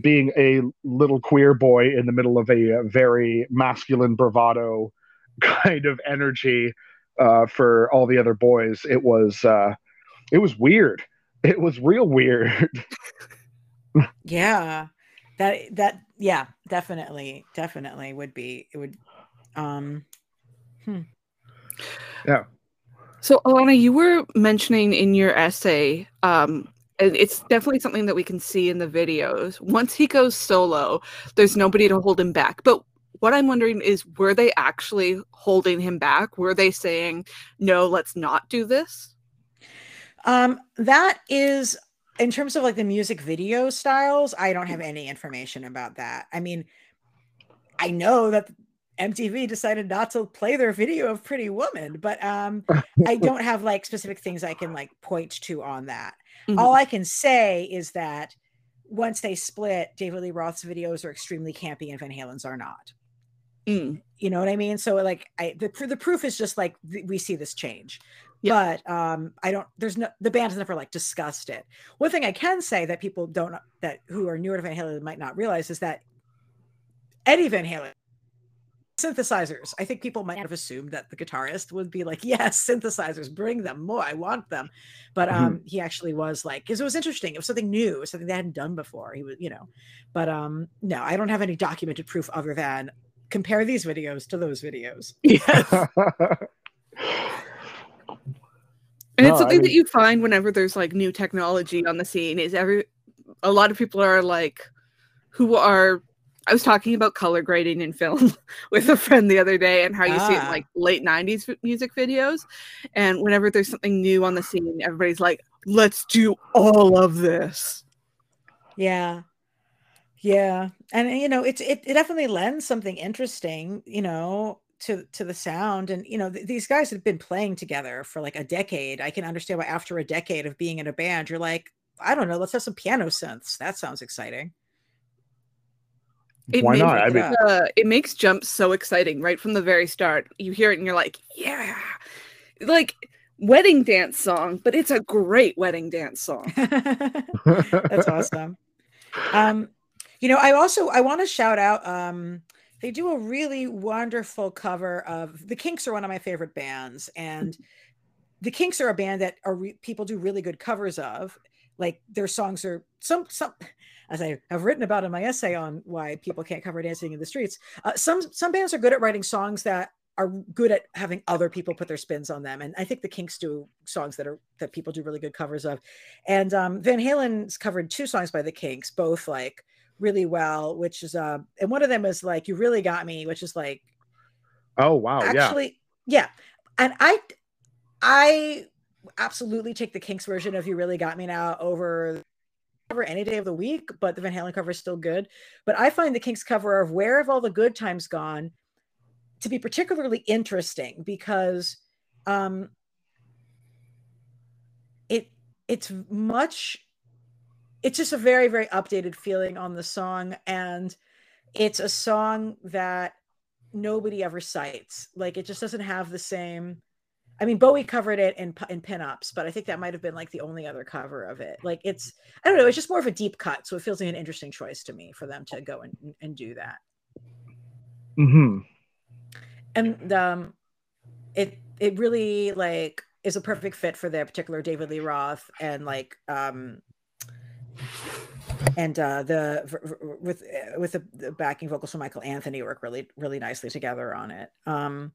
being a little queer boy in the middle of a, uh, very masculine bravado *laughs* kind of energy uh, for all the other boys, it was uh, it was weird. It was real weird. *laughs* yeah that that yeah definitely definitely would be it would um So Alana, you were mentioning in your essay, um, and it's definitely something that we can see in the videos. Once he goes solo, there's nobody to hold him back. But what I'm wondering is, were they actually holding him back? Were they saying, "No, let's not do this"? Um, that is in terms of like the music video styles, I don't have any information about that. I mean, I know that MTV decided not to play their video of Pretty Woman, but um I *laughs* don't have like specific things I can like point to on that. Mhm. All I can say is that once they split, David Lee Roth's videos are extremely campy and Van Halen's are not. Mm. You know what I mean? So like I the the proof is just like th- we see this change. Yeah. But um I don't there's no the band has never like discussed it. One thing I can say that people don't that who are newer to Van Halen might not realize is that Eddie Van Halen synthesizers. I think people might have assumed that the guitarist would be like, *laughs* yes, synthesizers, bring them more. I want them. But Mhm. um he actually was like, because it was interesting. It was something new, it was something they hadn't done before. He was, you know, but um no, I don't have any documented proof other than compare these videos to those videos. *laughs* Yes. *laughs* And No, it's I something that you find whenever there's like new technology on the scene is every a lot of people are like who are I was talking about color grading in film *laughs* with a friend the other day and how you see it in Ah. like late 90s f- music videos and whenever there's something new on the scene everybody's like let's do all of this. Yeah. Yeah. And you know, it's it, it definitely lends something interesting, you know, to to the sound and you know th- these guys have been playing together for like a decade i can understand why after a decade of being in a band you're like i don't know let's have some piano synths that sounds exciting It Why makes, not? I mean, uh, it makes jumps so exciting right from the very start. You hear it and you're like, yeah, like wedding dance song, but it's a great wedding dance song. *laughs* That's awesome. Um, you know, I also I want to shout out. Um, they do a really wonderful cover of the Kinks are one of my favorite bands, and the Kinks are a band that are re- people do really good covers of. Like their songs are some some, as I have written about in my essay on why people can't cover dancing in the streets. Uh, some some bands are good at writing songs that are good at having other people put their spins on them, and I think the Kinks do songs that are that people do really good covers of. And um, Van Halen's covered two songs by the Kinks, both like really well, which is uh, and one of them is like "You Really Got Me," which is like oh wow, yeah. yeah. and I I absolutely take the Kinks version of "You Really Got Me" now over over any day of the week, but the Van Halen cover is still good. But I find the Kinks cover of "Where Have All the Good Times Gone" to be particularly interesting because um, it it's much it's just a very very updated feeling on the song and it's a song that nobody ever cites like it just doesn't have the same i mean bowie covered it in in pinups but i think that might have been like the only other cover of it. Like it's i don't know it's just more of a deep cut so it feels like an interesting choice to me for them to go and, and do that. Hmm and um it it really like is a perfect fit for their particular david lee roth and like um and uh the with with the, the backing vocals from michael anthony work really really nicely together on it. Um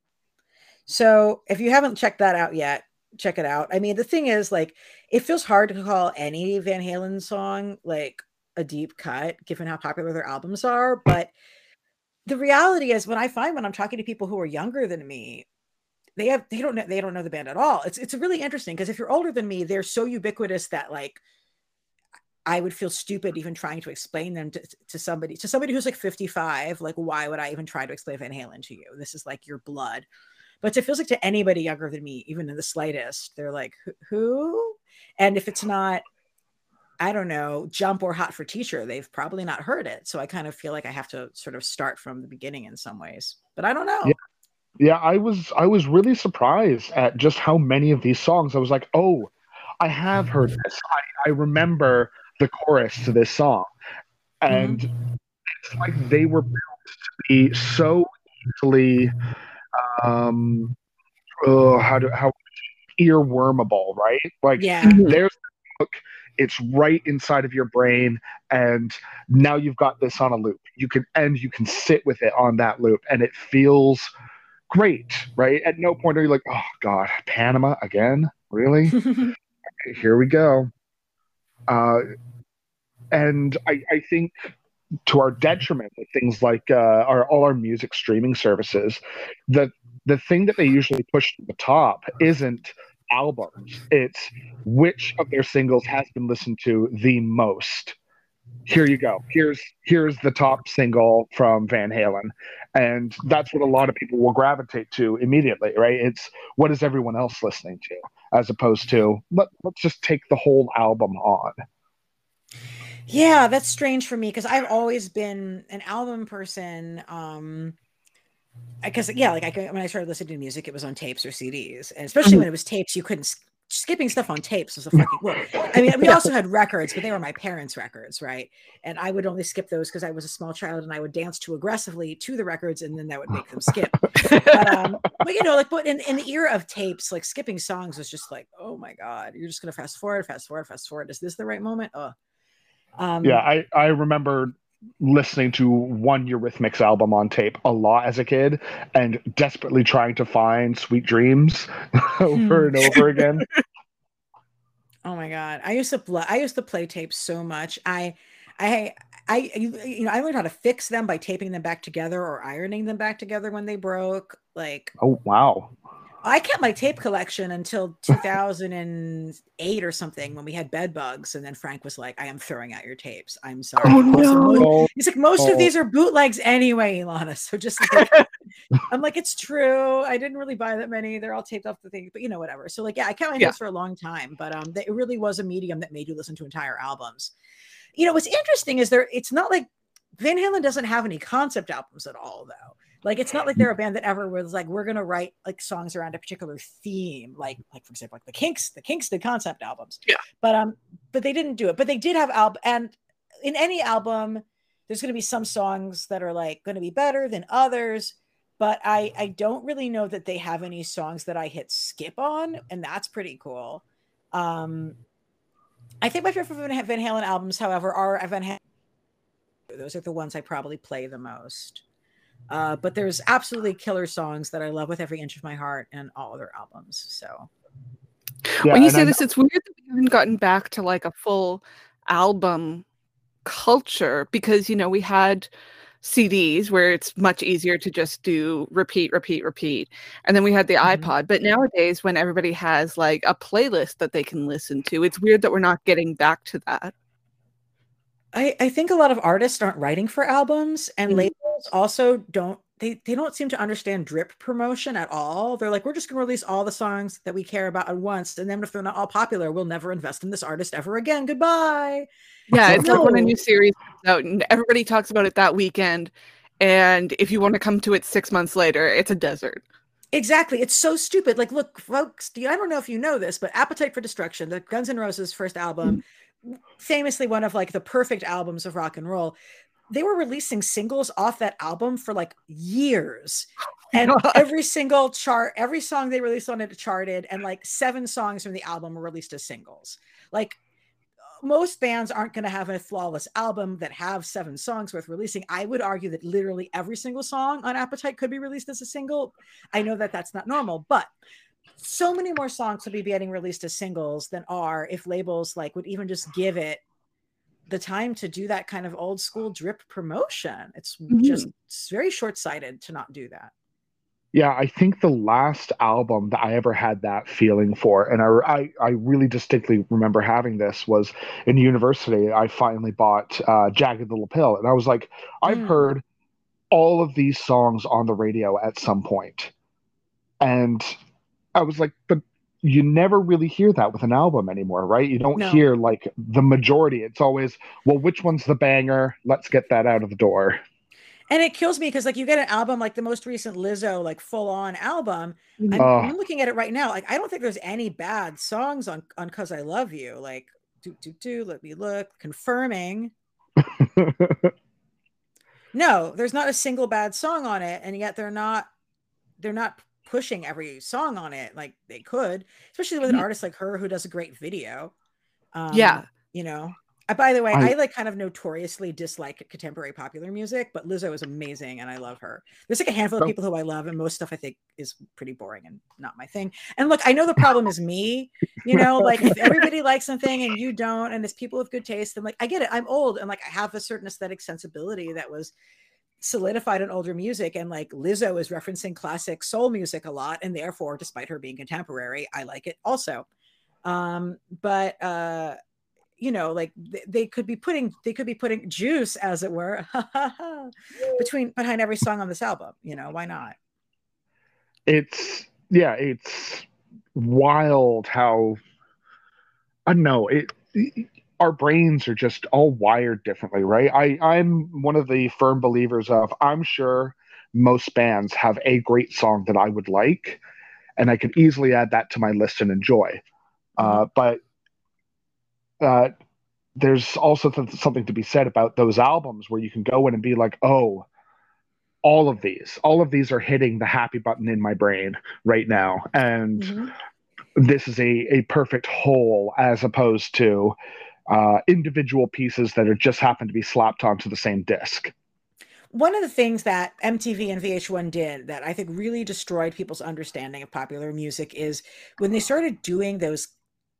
so if you haven't checked that out yet check it out i mean the thing is like it feels hard to call any van halen song like a deep cut given how popular their albums are but the reality is when I find when I'm talking to people who are younger than me, they have they don't know they don't know the band at all. It's it's really interesting because if you're older than me, they're so ubiquitous that like I would feel stupid even trying to explain them to, to somebody to somebody who's like 55. Like, why would I even try to explain Van Halen to you? This is like your blood. But it feels like to anybody younger than me, even in the slightest, they're like, who? And if it's not I don't know, jump or hot for teacher, they've probably not heard it. So I kind of feel like I have to sort of start from the beginning in some ways. But I don't know. Yeah. Yeah, I was I was really surprised at just how many of these songs. I was like, oh, I have heard this. I, I remember the chorus to this song. And mm-hmm. it's like they were built to be so easily um oh, how do how earwormable, right? Like yeah. there's the book it's right inside of your brain and now you've got this on a loop. You can and you can sit with it on that loop and it feels great right? At no point are you like oh god panama again? Really? *laughs* Here we go. Uh, and I, I think to our detriment with things like uh, our all our music streaming services the the thing that they usually push to the top isn't albums. It's which of their singles has been listened to the most. Here you go. Here's here's the top single from Van Halen. And that's what a lot of people will gravitate to immediately, right? It's what is everyone else listening to, as opposed to let, let's just take the whole album on. Yeah, that's strange for me because I've always been an album person. Um, because yeah, like I when I started listening to music, it was on tapes or CDs, and especially mm-hmm. when it was tapes, you couldn't skipping stuff on tapes was a fucking well. I mean, we also *laughs* had records, but they were my parents' records, right? And I would only skip those because I was a small child and I would dance too aggressively to the records, and then that would make them skip. but, um, *laughs* but you know, like, but in, in the era of tapes, like skipping songs was just like, oh my god, you're just gonna fast forward, fast forward, fast forward. Is this the right moment? Oh. Um, yeah, I I remember listening to one Eurythmics album on tape a lot as a kid and desperately trying to find Sweet Dreams *laughs* over and over again. *laughs* Oh my god. I used to play I used to play tapes so much. I I I you know I learned how to fix them by taping them back together or ironing them back together when they broke. Like Oh wow. I kept my tape collection until 2008 or something when we had bed bugs. And then Frank was like, I am throwing out your tapes. I'm sorry. Oh, no. he's like, most oh. of these are bootlegs anyway, Ilana. *laughs* So just like, *laughs* I'm like, it's true. I didn't really buy that many. They're all taped off the thing, but you know, whatever. So like, yeah, I kept my yeah. for a long time, but um, it really was a medium that made you listen to entire albums. You know, what's interesting is there. It's not like Van Halen doesn't have any concept albums at all, though. Like it's not like they're a band that ever was like we're gonna write like songs around a particular theme, like like for example like the Kinks. The Kinks did concept albums, yeah. But um, but they didn't do it. But they did have album, and in any album, there's gonna be some songs that are like gonna be better than others. But I I don't really know that they have any songs that I hit skip on, and that's pretty cool. Um, I think my favorite Van Halen albums, however, are Van Halen. Those are the ones I probably play the most. Uh, but there's absolutely killer songs that I love with every inch of my heart and all other albums. So yeah, when you say this, it's weird that we haven't gotten back to like a full album culture because you know we had CDs where it's much easier to just do repeat, repeat, repeat. And then we had the mm-hmm. iPod. But nowadays, when everybody has like a playlist that they can listen to, it's weird that we're not getting back to that. I, I think a lot of artists aren't writing for albums and mm-hmm. labels also don't they, they don't seem to understand drip promotion at all. They're like, we're just gonna release all the songs that we care about at once. And then if they're not all popular, we'll never invest in this artist ever again. Goodbye. Yeah, it's no. like when a new series comes out and everybody talks about it that weekend. And if you want to come to it six months later, it's a desert. Exactly. It's so stupid. Like, look, folks, Do I don't know if you know this, but Appetite for Destruction, the Guns N' Roses first album, mm-hmm famously one of like the perfect albums of rock and roll they were releasing singles off that album for like years. Oh and every single chart every song they released on it charted and like seven songs from the album were released as singles. Like most bands aren't going to have a flawless album that have seven songs worth releasing. I would argue that literally every single song on appetite could be released as a single. I know that that's not normal but so many more songs would be getting released as singles than are if labels like would even just give it the time to do that kind of old school drip promotion. It's mm-hmm. just it's very short sighted to not do that. Yeah, I think the last album that I ever had that feeling for, and I, I, I really distinctly remember having this was in university. I finally bought uh, Jagged Little Pill, and I was like, I've mm. heard all of these songs on the radio at some point, and I was like, but you never really hear that with an album anymore, right? You don't no. hear like the majority. It's always, well, which one's the banger? Let's get that out of the door. And it kills me because like you get an album like the most recent Lizzo, like full on album. I'm, uh, I'm, looking at it right now. Like I don't think there's any bad songs on on Cuz I Love You. Like do do do. Let me look. Confirming. *laughs* no, there's not a single bad song on it, and yet they're not they're not pushing every song on it like they could, especially with an mm-hmm. artist like her who does a great video. Um, yeah, you know. Uh, by the way, I, I, like kind of notoriously dislike contemporary popular music, but Lizzo is amazing and I love her. There's like a handful of people who I love, and most stuff I think is pretty boring and not my thing. And look, I know the problem is me, you know, like if everybody *laughs* likes something and you don't, and it's people with good taste, then like I get it. I'm old and like I have a certain aesthetic sensibility that was solidified in older music and like Lizzo is referencing classic soul music a lot and therefore despite her being contemporary I like it also. Um but uh you know like th- they could be putting they could be putting juice as it were *laughs* between behind every song on this album you know why not? It's yeah it's wild how I don't know it, it our brains are just all wired differently, right? I, I'm one of the firm believers of I'm sure most bands have a great song that I would like, and I can easily add that to my list and enjoy. Uh, mm-hmm. but uh, there's also th- something to be said about those albums where you can go in and be like, oh, all of these, all of these are hitting the happy button in my brain right now, and mm-hmm. this is a a perfect whole as opposed to uh, individual pieces that are just happen to be slapped onto the same disc. One of the things that MTV and VH1 did that I think really destroyed people's understanding of popular music is when they started doing those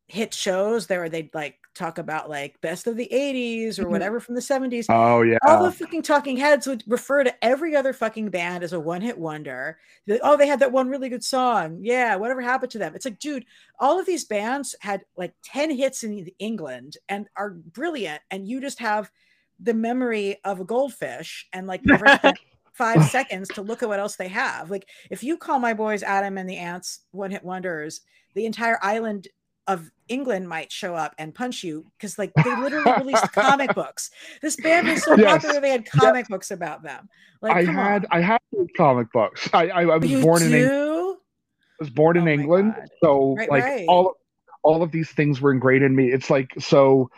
hit shows there they'd like talk about like best of the 80s or mm-hmm. whatever from the 70s. Oh yeah. All the fucking talking heads would refer to every other fucking band as a one-hit wonder. Oh, they had that one really good song. Yeah, whatever happened to them? It's like, dude, all of these bands had like 10 hits in England and are brilliant and you just have the memory of a goldfish and like *laughs* five seconds to look at what else they have. Like if you call my boys Adam and the Ants one hit wonders, the entire island of England might show up and punch you because like they literally released *laughs* comic books. This band was so Yes. popular they had comic books about them. Like I had on. I had comic books. I I, I was you born in England. do? was born in Oh England, so Right, like right. all all of these things were ingrained in me. It's like so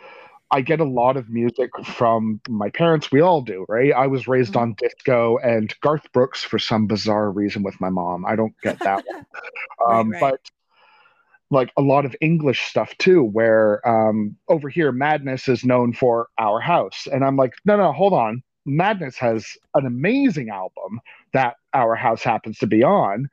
I get a lot of music from my parents. We all do, right? I was raised Mhm. on disco and Garth Brooks for some bizarre reason with my mom. I don't get that one. *laughs* Right, Um, right. Like a lot of English stuff too, where um, over here Madness is known for Our House, and I'm like, no, no, hold on. Madness has an amazing album that Our House happens to be on,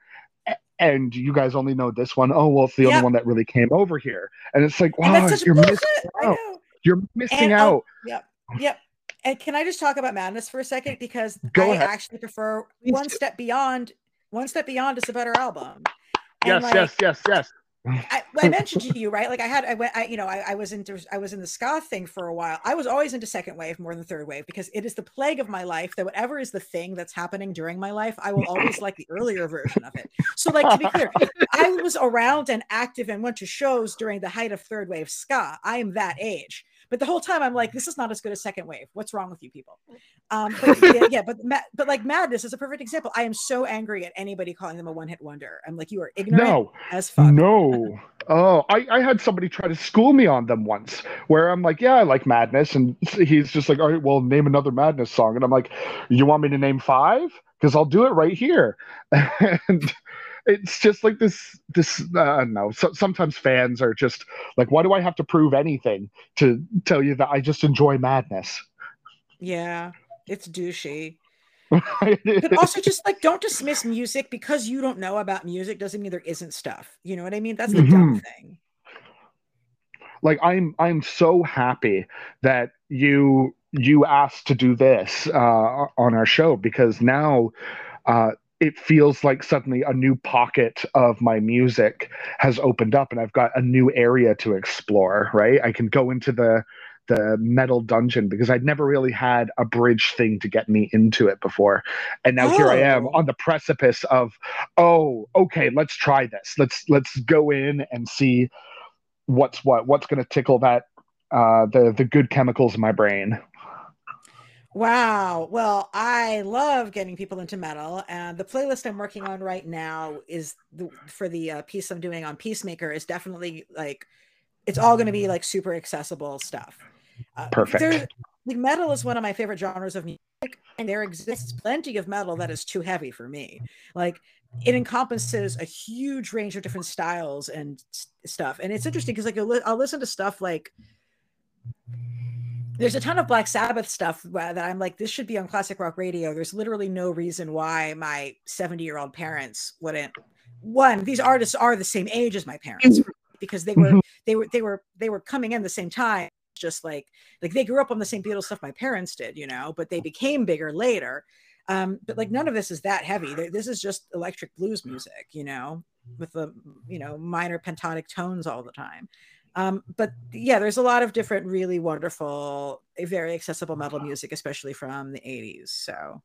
and you guys only know this one. Oh, well, it's the Yep. only one that really came over here, and it's like, wow, you're missing out. You're missing And I'll- out. Yep. Yep. And can I just talk about madness for a second? Because Go I ahead. actually prefer Please one do. step beyond. One step beyond is a better album. And, Yes, like, yes, yes, yes. I, *laughs* I mentioned to you, right? Like I had, I went, I, you know, I, I was into, I was in the ska thing for a while. I was always into second wave more than third wave because it is the plague of my life that whatever is the thing that's happening during my life, I will always like the earlier version of it. So, like to be clear, I *laughs* was around and active and went to shows during the height of third wave ska. I am that age. But the whole time I'm like, this is not as good as second wave. What's wrong with you people? Um, *laughs* but yeah, yeah, but ma- but like madness is a perfect example. I am so angry at anybody calling them a one hit wonder. I'm like, you are ignorant No, as fuck. No. Oh, I, I had somebody try to school me on them once where I'm like, yeah, I like Madness. And he's just like, all right, well, name another Madness song. And I'm like, you want me to name five? Because I'll do it right here. *laughs* And it's just like this, this, uh, no. So, sometimes fans are just like, why do I have to prove anything to tell you that I just enjoy Madness? Yeah, it's douchey. *laughs* But also, just like don't dismiss music because you don't know about music doesn't mean there isn't stuff. You know what I mean? That's the dumb thing. like i'm i'm so happy that you you asked to do this uh, on our show because now uh, it feels like suddenly a new pocket of my music has opened up and i've got a new area to explore right? I can go into the the metal dungeon because i'd never really had a bridge thing to get me into it before. And now here i am Oh. on the precipice of oh okay let's try this. Let's let's go in and see what's what what's going to tickle that uh the the good chemicals in my brain Wow. Well, I love getting people into metal, and the playlist I'm working on right now is the, for the uh, piece I'm doing on Peacemaker is definitely like it's all going to be like super accessible stuff. Uh, Perfect. Like metal is one of my favorite genres of music, and there exists plenty of metal that is too heavy for me. Like it encompasses a huge range of different styles and stuff, and it's interesting because like I'll, li- I'll listen to stuff like there's a ton of Black Sabbath stuff uh, that I'm like, this should be on classic rock radio. There's literally no reason why my 70 year old parents wouldn't. One, these artists are the same age as my parents mm-hmm. because they were mm-hmm. they were they were they were coming in the same time. Just like like they grew up on the same Beatles stuff my parents did, you know, but they became bigger later. Um, but like none of this is that heavy. This is just electric blues music, you know, mm-hmm. with the you know minor pentatonic tones all the time. Um, but yeah, there's a lot of different really wonderful, eh, very accessible metal music, especially from the 80s. So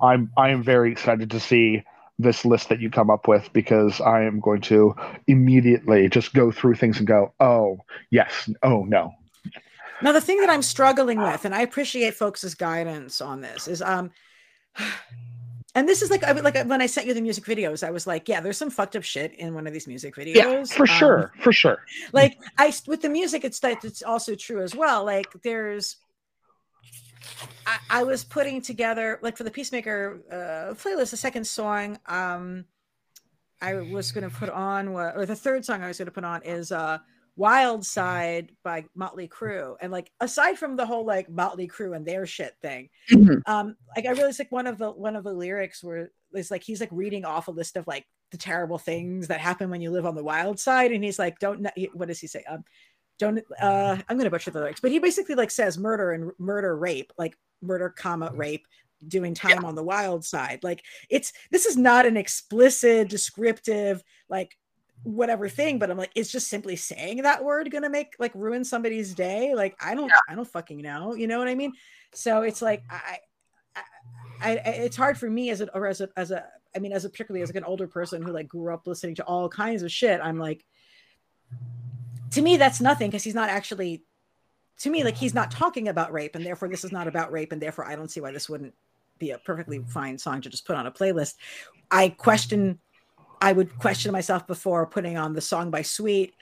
i'm i am very excited to see this list that you come up with because i am going to immediately just go through things and go oh yes oh no now the thing that I'm struggling with, and I appreciate folks' guidance on this, is um and this is like I would- like when I sent you the music videos, I was like, yeah, there's some fucked up shit in one of these music videos. yeah for Um, sure for sure like I with the music, it's that it's also true as well. Like there's I, I was putting together like for the Peacemaker uh playlist, the second song um I was gonna put on or the third song I was gonna put on is uh Wild Side by Motley Crue. And like aside from the whole like Motley Crue and their shit thing, Mhm. um like I realized like one of the one of the lyrics where it's like he's like reading off a list of like the terrible things that happen when you live on the wild side and he's like don't he- what does he say um don't uh i'm gonna butcher the lyrics but he basically like says murder and murder rape like murder comma rape doing time on the wild side like it's this is not an explicit descriptive like whatever thing but i'm like is just simply saying that word gonna make like ruin somebody's day like i don't i don't fucking know you know what i mean so it's like i I, I, it's hard for me as a or as a as a I mean as a particularly as like an older person who like grew up listening to all kinds of shit. I'm like, to me that's nothing because he's not actually. To me, like he's not talking about rape, and therefore this is not about rape, and therefore I don't see why this wouldn't be a perfectly fine song to just put on a playlist. I question, I would question myself before putting on the song by Sweet.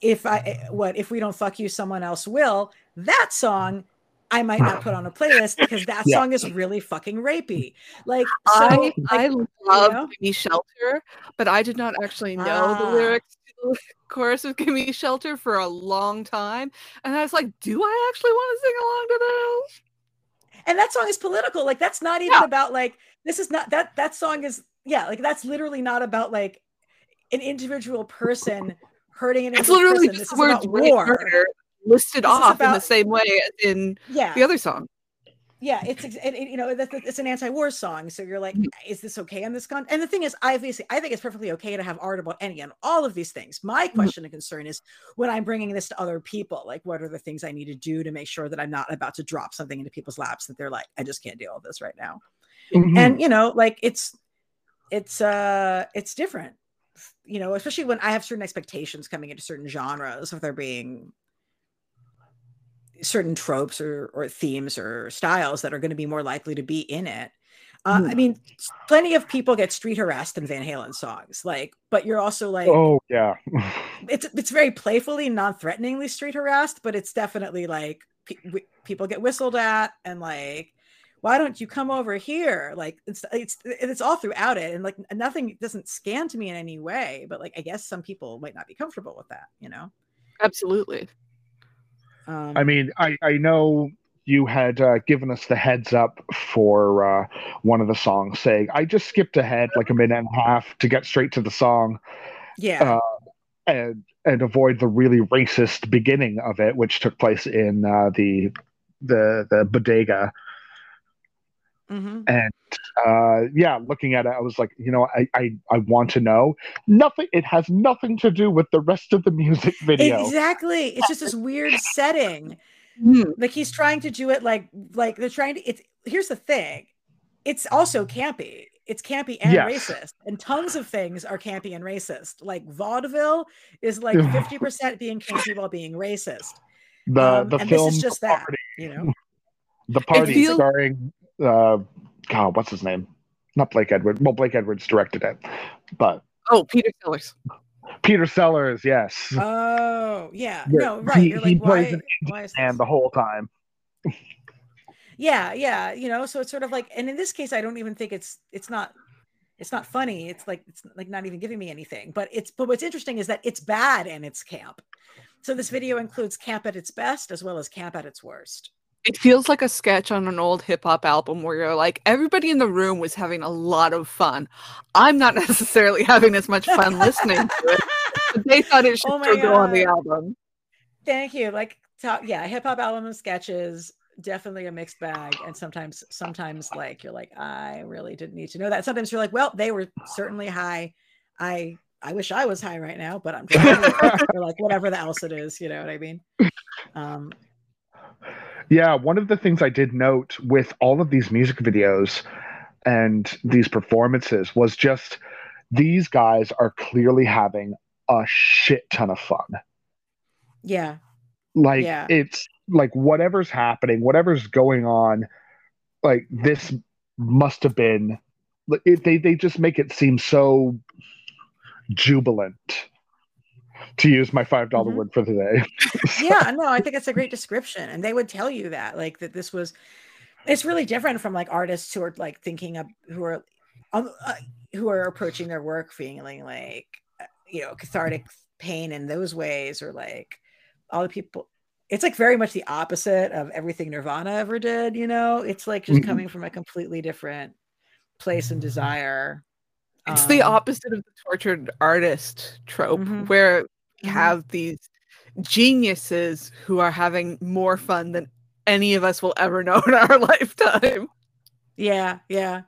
If I what if we don't fuck you, someone else will. That song I might not put on a playlist because that yeah. song is really fucking rapey. Like so, I, like, I love you know? Gimme Shelter, but I did not actually know ah. the lyrics to the *laughs* chorus of Gimme Shelter for a long time. And I was like, do I actually want to sing along to this? And that song is political. Like that's not even yeah. about like this is not that that song is yeah, like that's literally not about like an individual person hurting an it's literally person. just this is about war. Murder listed this off about, in the same way as in yeah. the other song. Yeah, it's it, it, you know it's an anti-war song, so you're like, mm-hmm. is this okay on this con? And the thing is, I obviously I think it's perfectly okay to have art about any and all of these things. My mm-hmm. question and concern is when I'm bringing this to other people, like what are the things I need to do to make sure that I'm not about to drop something into people's laps that they're like, I just can't deal with this right now. Mm-hmm. And you know, like it's it's uh it's different you know especially when i have certain expectations coming into certain genres of they're being certain tropes or, or themes or styles that are going to be more likely to be in it. Uh, I hmm. mean, plenty of people get street harassed in Van Halen songs, like, but you're also like, oh yeah, *laughs* it's it's very playfully, non-threateningly street harassed, but it's definitely like pe- people get whistled at and like, why don't you come over here? Like, it's it's it's all throughout it, and like nothing doesn't scan to me in any way, but like I guess some people might not be comfortable with that, you know? Absolutely. Um, I mean, I, I know you had uh, given us the heads up for uh, one of the songs, saying I just skipped ahead like a minute and a half to get straight to the song. Yeah. Uh, and and avoid the really racist beginning of it, which took place in uh, the the the bodega Mm-hmm. And uh, yeah, looking at it, I was like, you know, I, I I want to know. Nothing. It has nothing to do with the rest of the music *laughs* video. Exactly. It's just this weird setting. Mm. Like he's trying to do it like like they're trying to. It's here's the thing. It's also campy. It's campy and yes. racist, and tons of things are campy and racist. Like vaudeville is like fifty percent being campy while being racist. The um, the and film this is just that, you know. The party feels- starring uh, God, what's his name? Not Blake Edwards. Well, Blake Edwards directed it, but oh, Peter Sellers. Peter Sellers, yes. Oh, yeah. No, right. He, You're like, he plays why, an and the whole time. yeah, yeah. You know, so it's sort of like, and in this case, I don't even think it's it's not it's not funny. It's like it's like not even giving me anything. But it's but what's interesting is that it's bad and it's camp. So this video includes camp at its best as well as camp at its worst it feels like a sketch on an old hip hop album where you're like, everybody in the room was having a lot of fun. I'm not *laughs* necessarily having as much fun listening to it. *laughs* But they thought it should oh go on the album. Thank you. Like, top, yeah, hip hop album of sketches, definitely a mixed bag. And sometimes, sometimes, like, you're like, I really didn't need to know that. Sometimes you're like, well, they were certainly high. I I wish I was high right now, but I'm trying *laughs* like whatever the else it is, you know what I mean? Um, yeah, one of the things I did note with all of these music videos and these performances was just these guys are clearly having a shit ton of fun. Yeah. Like yeah. it's like whatever's happening, whatever's going on, like this must have been it, they they just make it seem so jubilant to use my five dollar mm-hmm. word for the day. *laughs* yeah, no, I think it's a great description, and they would tell you that, like that this was. It's really different from like artists who are like thinking of who are, um, uh, who are approaching their work feeling like, uh, you know, cathartic pain in those ways, or like all the people. It's like very much the opposite of everything Nirvana ever did. You know, it's like just mm-hmm. coming from a completely different place and desire. It's um, the opposite of the tortured artist trope, mm-hmm. where mm-hmm. have these geniuses who are having more fun than any of us will ever *laughs* know in our lifetime. Yeah, yeah.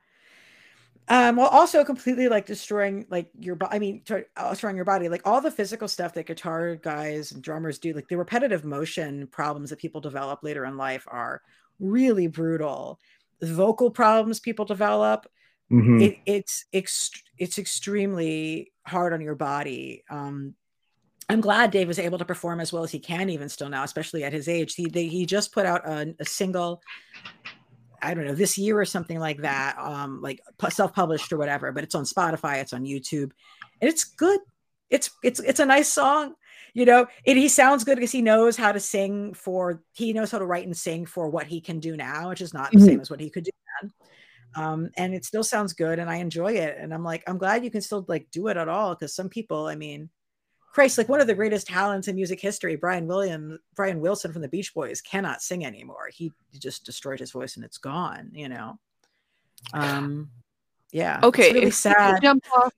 Um, well, also completely like destroying like your body. I mean, uh, destroying your body. Like all the physical stuff that guitar guys and drummers do, like the repetitive motion problems that people develop later in life are really brutal. vocal problems people develop. Mhm. It, it's ext- it's extremely hard on your body. Um, I'm glad Dave was able to perform as well as he can, even still now, especially at his age. He they, he just put out a, a single, I don't know, this year or something like that, um, like self-published or whatever. But it's on Spotify, it's on YouTube, and it's good. It's it's it's a nice song, you know. And he sounds good because he knows how to sing for. He knows how to write and sing for what he can do now, which is not the Mhm. same as what he could do then. Um, and it still sounds good, and I enjoy it. And I'm like, I'm glad you can still like do it at all because some people, I mean. Christ, like one of the greatest talents in music history, Brian Williams, Brian Wilson from the Beach Boys cannot sing anymore. He just destroyed his voice and it's gone, you know. Um yeah. it's Okay, really if we sad. jump off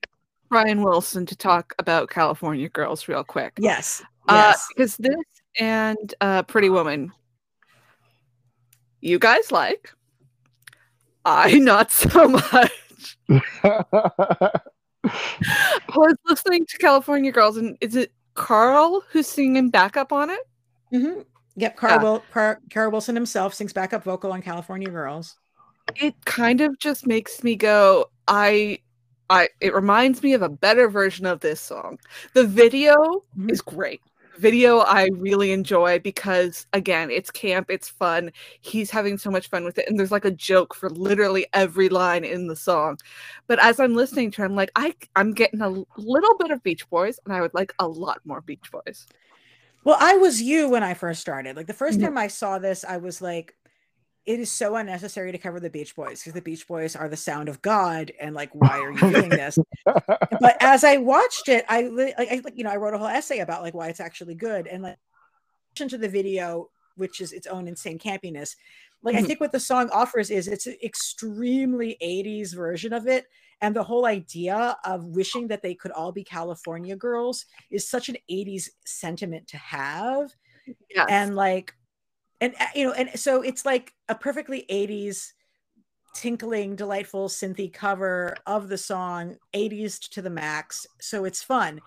Brian Wilson to talk about California Girls real quick. Yes. Yes. Because this and uh, Pretty Woman, you guys like. I not so *laughs* much. *laughs* I was listening to California Girls, and is it Carl who's singing backup on it? hmm Yep. Carl, Yeah. Wil- Car- Carl Wilson himself sings backup vocal on California Girls. It kind of just makes me go, I, I. It reminds me of a better version of this song. The video Mhm. is great. Video I really enjoy because again, it's camp, it's fun. He's having so much fun with it, and there's like a joke for literally every line in the song. But as I'm listening to, it, I'm like, I, I'm getting a little bit of Beach Boys, and I would like a lot more Beach Boys. Well, I was you when I first started. Like the first Yeah. time I saw this, I was like, it is so unnecessary to cover the Beach Boys because the Beach Boys are the sound of God. And like, why are you doing this? *laughs* but as I watched it, I, like, I like, you know, I wrote a whole essay about like why it's actually good. And like, to the video, which is its own insane campiness. Like, I Mhm. think what the song offers is it's an extremely 80s version of it. And the whole idea of wishing that they could all be California girls is such an 80s sentiment to have Yes. and like and uh, you know and so it's like a perfectly 80s tinkling delightful synthy cover of the song 80s to the max. So it's fun.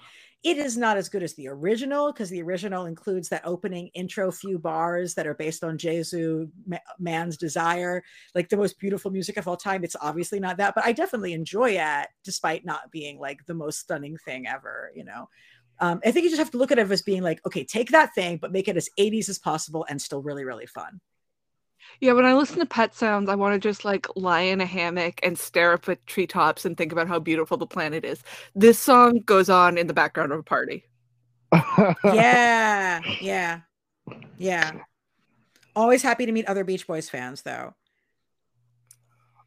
It is not as good as the original because the original includes that opening intro few bars that are based on Jesu Ma- man's desire like the most beautiful music of all time. It's obviously not that but i definitely enjoy it despite not being like the most stunning thing ever you know um, I think you just have to look at it as being like, okay, take that thing, but make it as 80s as possible and still really, really fun. Yeah, when I listen to Pet Sounds, I want to just like lie in a hammock and stare up at treetops and think about how beautiful the planet is. This song goes on in the background of a party. *laughs* Yeah, yeah, yeah. Always happy to meet other Beach Boys fans, though.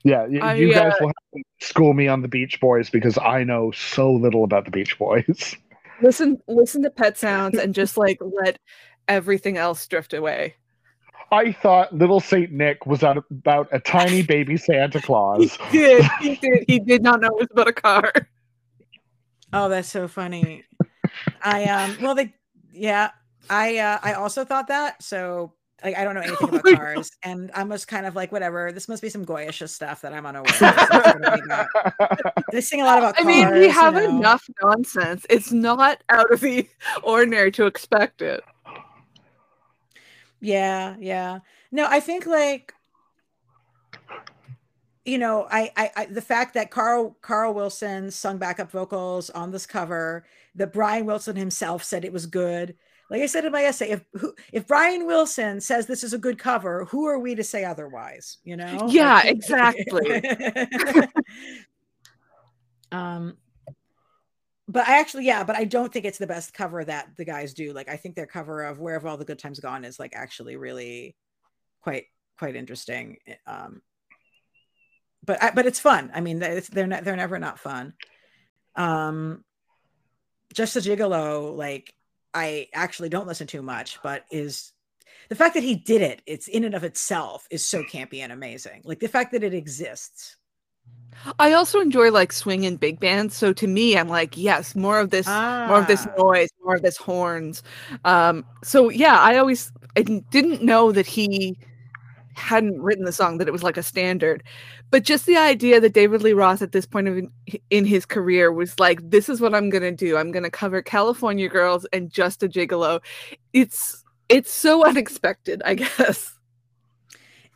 Yeah, y- I, you guys uh, will have to school me on the Beach Boys because I know so little about the Beach Boys. *laughs* Listen, listen to Pet Sounds and just like let everything else drift away. I thought Little Saint Nick was out about a tiny *laughs* baby Santa Claus. He did. He did. He did not know it was about a car. Oh, that's so funny. I um, well, they, yeah, I uh, I also thought that. So like, I don't know anything Oh about cars, and I'm just kind of like, whatever. This must be some Goyish stuff that I'm unaware. of. That's gonna be about- They sing a lot about I cars. mean, we you have know. enough nonsense. It's not out of the *laughs* ordinary to expect it. Yeah, yeah. No, I think like you know, I, I, I the fact that Carl Carl Wilson sung backup vocals on this cover, that Brian Wilson himself said it was good. Like I said in my essay, if who, if Brian Wilson says this is a good cover, who are we to say otherwise? You know? Yeah, Like- exactly. *laughs* um but I actually, yeah, but I don't think it's the best cover that the guys do. Like, I think their cover of "Where Have All the Good Times Gone" is like actually really quite quite interesting. Um, but I, but it's fun. I mean, it's, they're not, they're never not fun. Um, just a gigolo, like I actually don't listen to much, but is the fact that he did it. It's in and of itself is so campy and amazing. Like the fact that it exists. I also enjoy like swing and big bands. So to me, I'm like, yes, more of this, more of this Ah. noise, more of this horns. Um, so yeah, I always I didn't know that he hadn't written the song that it was like a standard but just the idea that david lee roth at this point of in, in his career was like this is what i'm going to do i'm going to cover california girls and just a gigolo it's it's so *laughs* unexpected i guess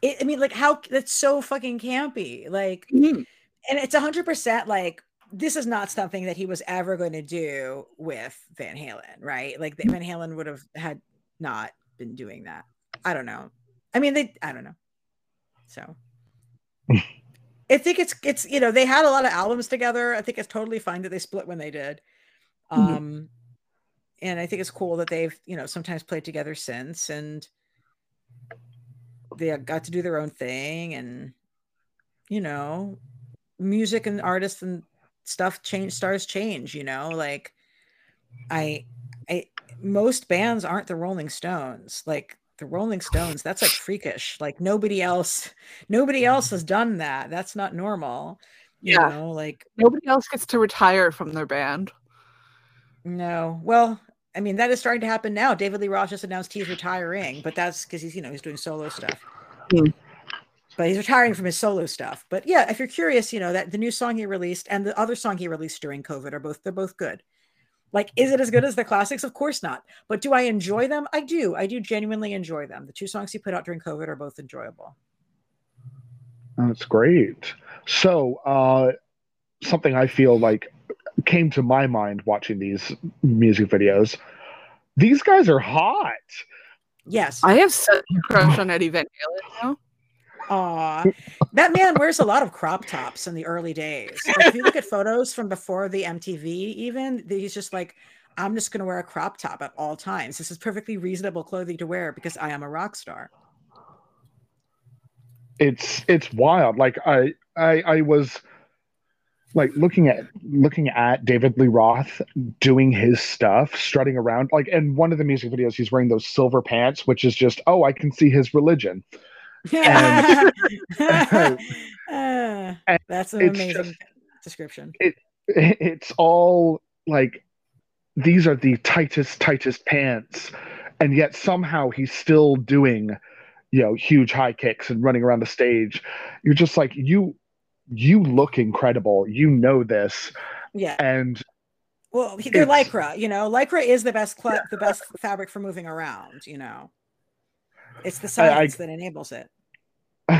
it, I mean, like how that's so fucking campy. Like, Mhm. and it's hundred percent like this is not something that he was ever going to do with Van Halen, right? Like Van Halen would have had not been doing that. I don't know. I mean, they. I don't know. So. *laughs* I think it's it's you know they had a lot of albums together. I think it's totally fine that they split when they did. Mhm. Um and I think it's cool that they've, you know, sometimes played together since and they got to do their own thing and you know, music and artists and stuff change stars change, you know, like I I most bands aren't the Rolling Stones. Like the Rolling Stones, that's like freakish. Like nobody else, nobody else has done that. That's not normal. You Yeah. know, like Nobody else gets to retire from their band. no. Well, I mean, that is starting to happen now. David Lee Roth just announced he's retiring, but that's because he's, you know, he's doing solo stuff. Hmm. But he's retiring from his solo stuff. But yeah, if you're curious, you know, that the new song he released and the other song he released during COVID are both they're both good. Like, is it as good as the classics? Of course not. But do I enjoy them? I do. I do genuinely enjoy them. The two songs he put out during COVID are both enjoyable. That's great. So, uh, something I feel like came to my mind watching these music videos. These guys are hot. Yes. I have such a crush on Eddie Van Halen now. Aw, that man wears a lot of crop tops in the early days. Like if you look at photos from before the MTV, even he's just like, I'm just going to wear a crop top at all times. This is perfectly reasonable clothing to wear because I am a rock star. It's it's wild. Like I I I was like looking at looking at David Lee Roth doing his stuff, strutting around. Like in one of the music videos, he's wearing those silver pants, which is just oh, I can see his religion. Uh, *laughs* that's an amazing just- description. it's all like these are the tightest tightest pants and yet somehow he's still doing you know huge high kicks and running around the stage you're just like you you look incredible you know this Yeah. and Well, they're lycra. You know, lycra is the best cl- the best fabric for moving around. You know, it's the I- I- that enables it. *laughs*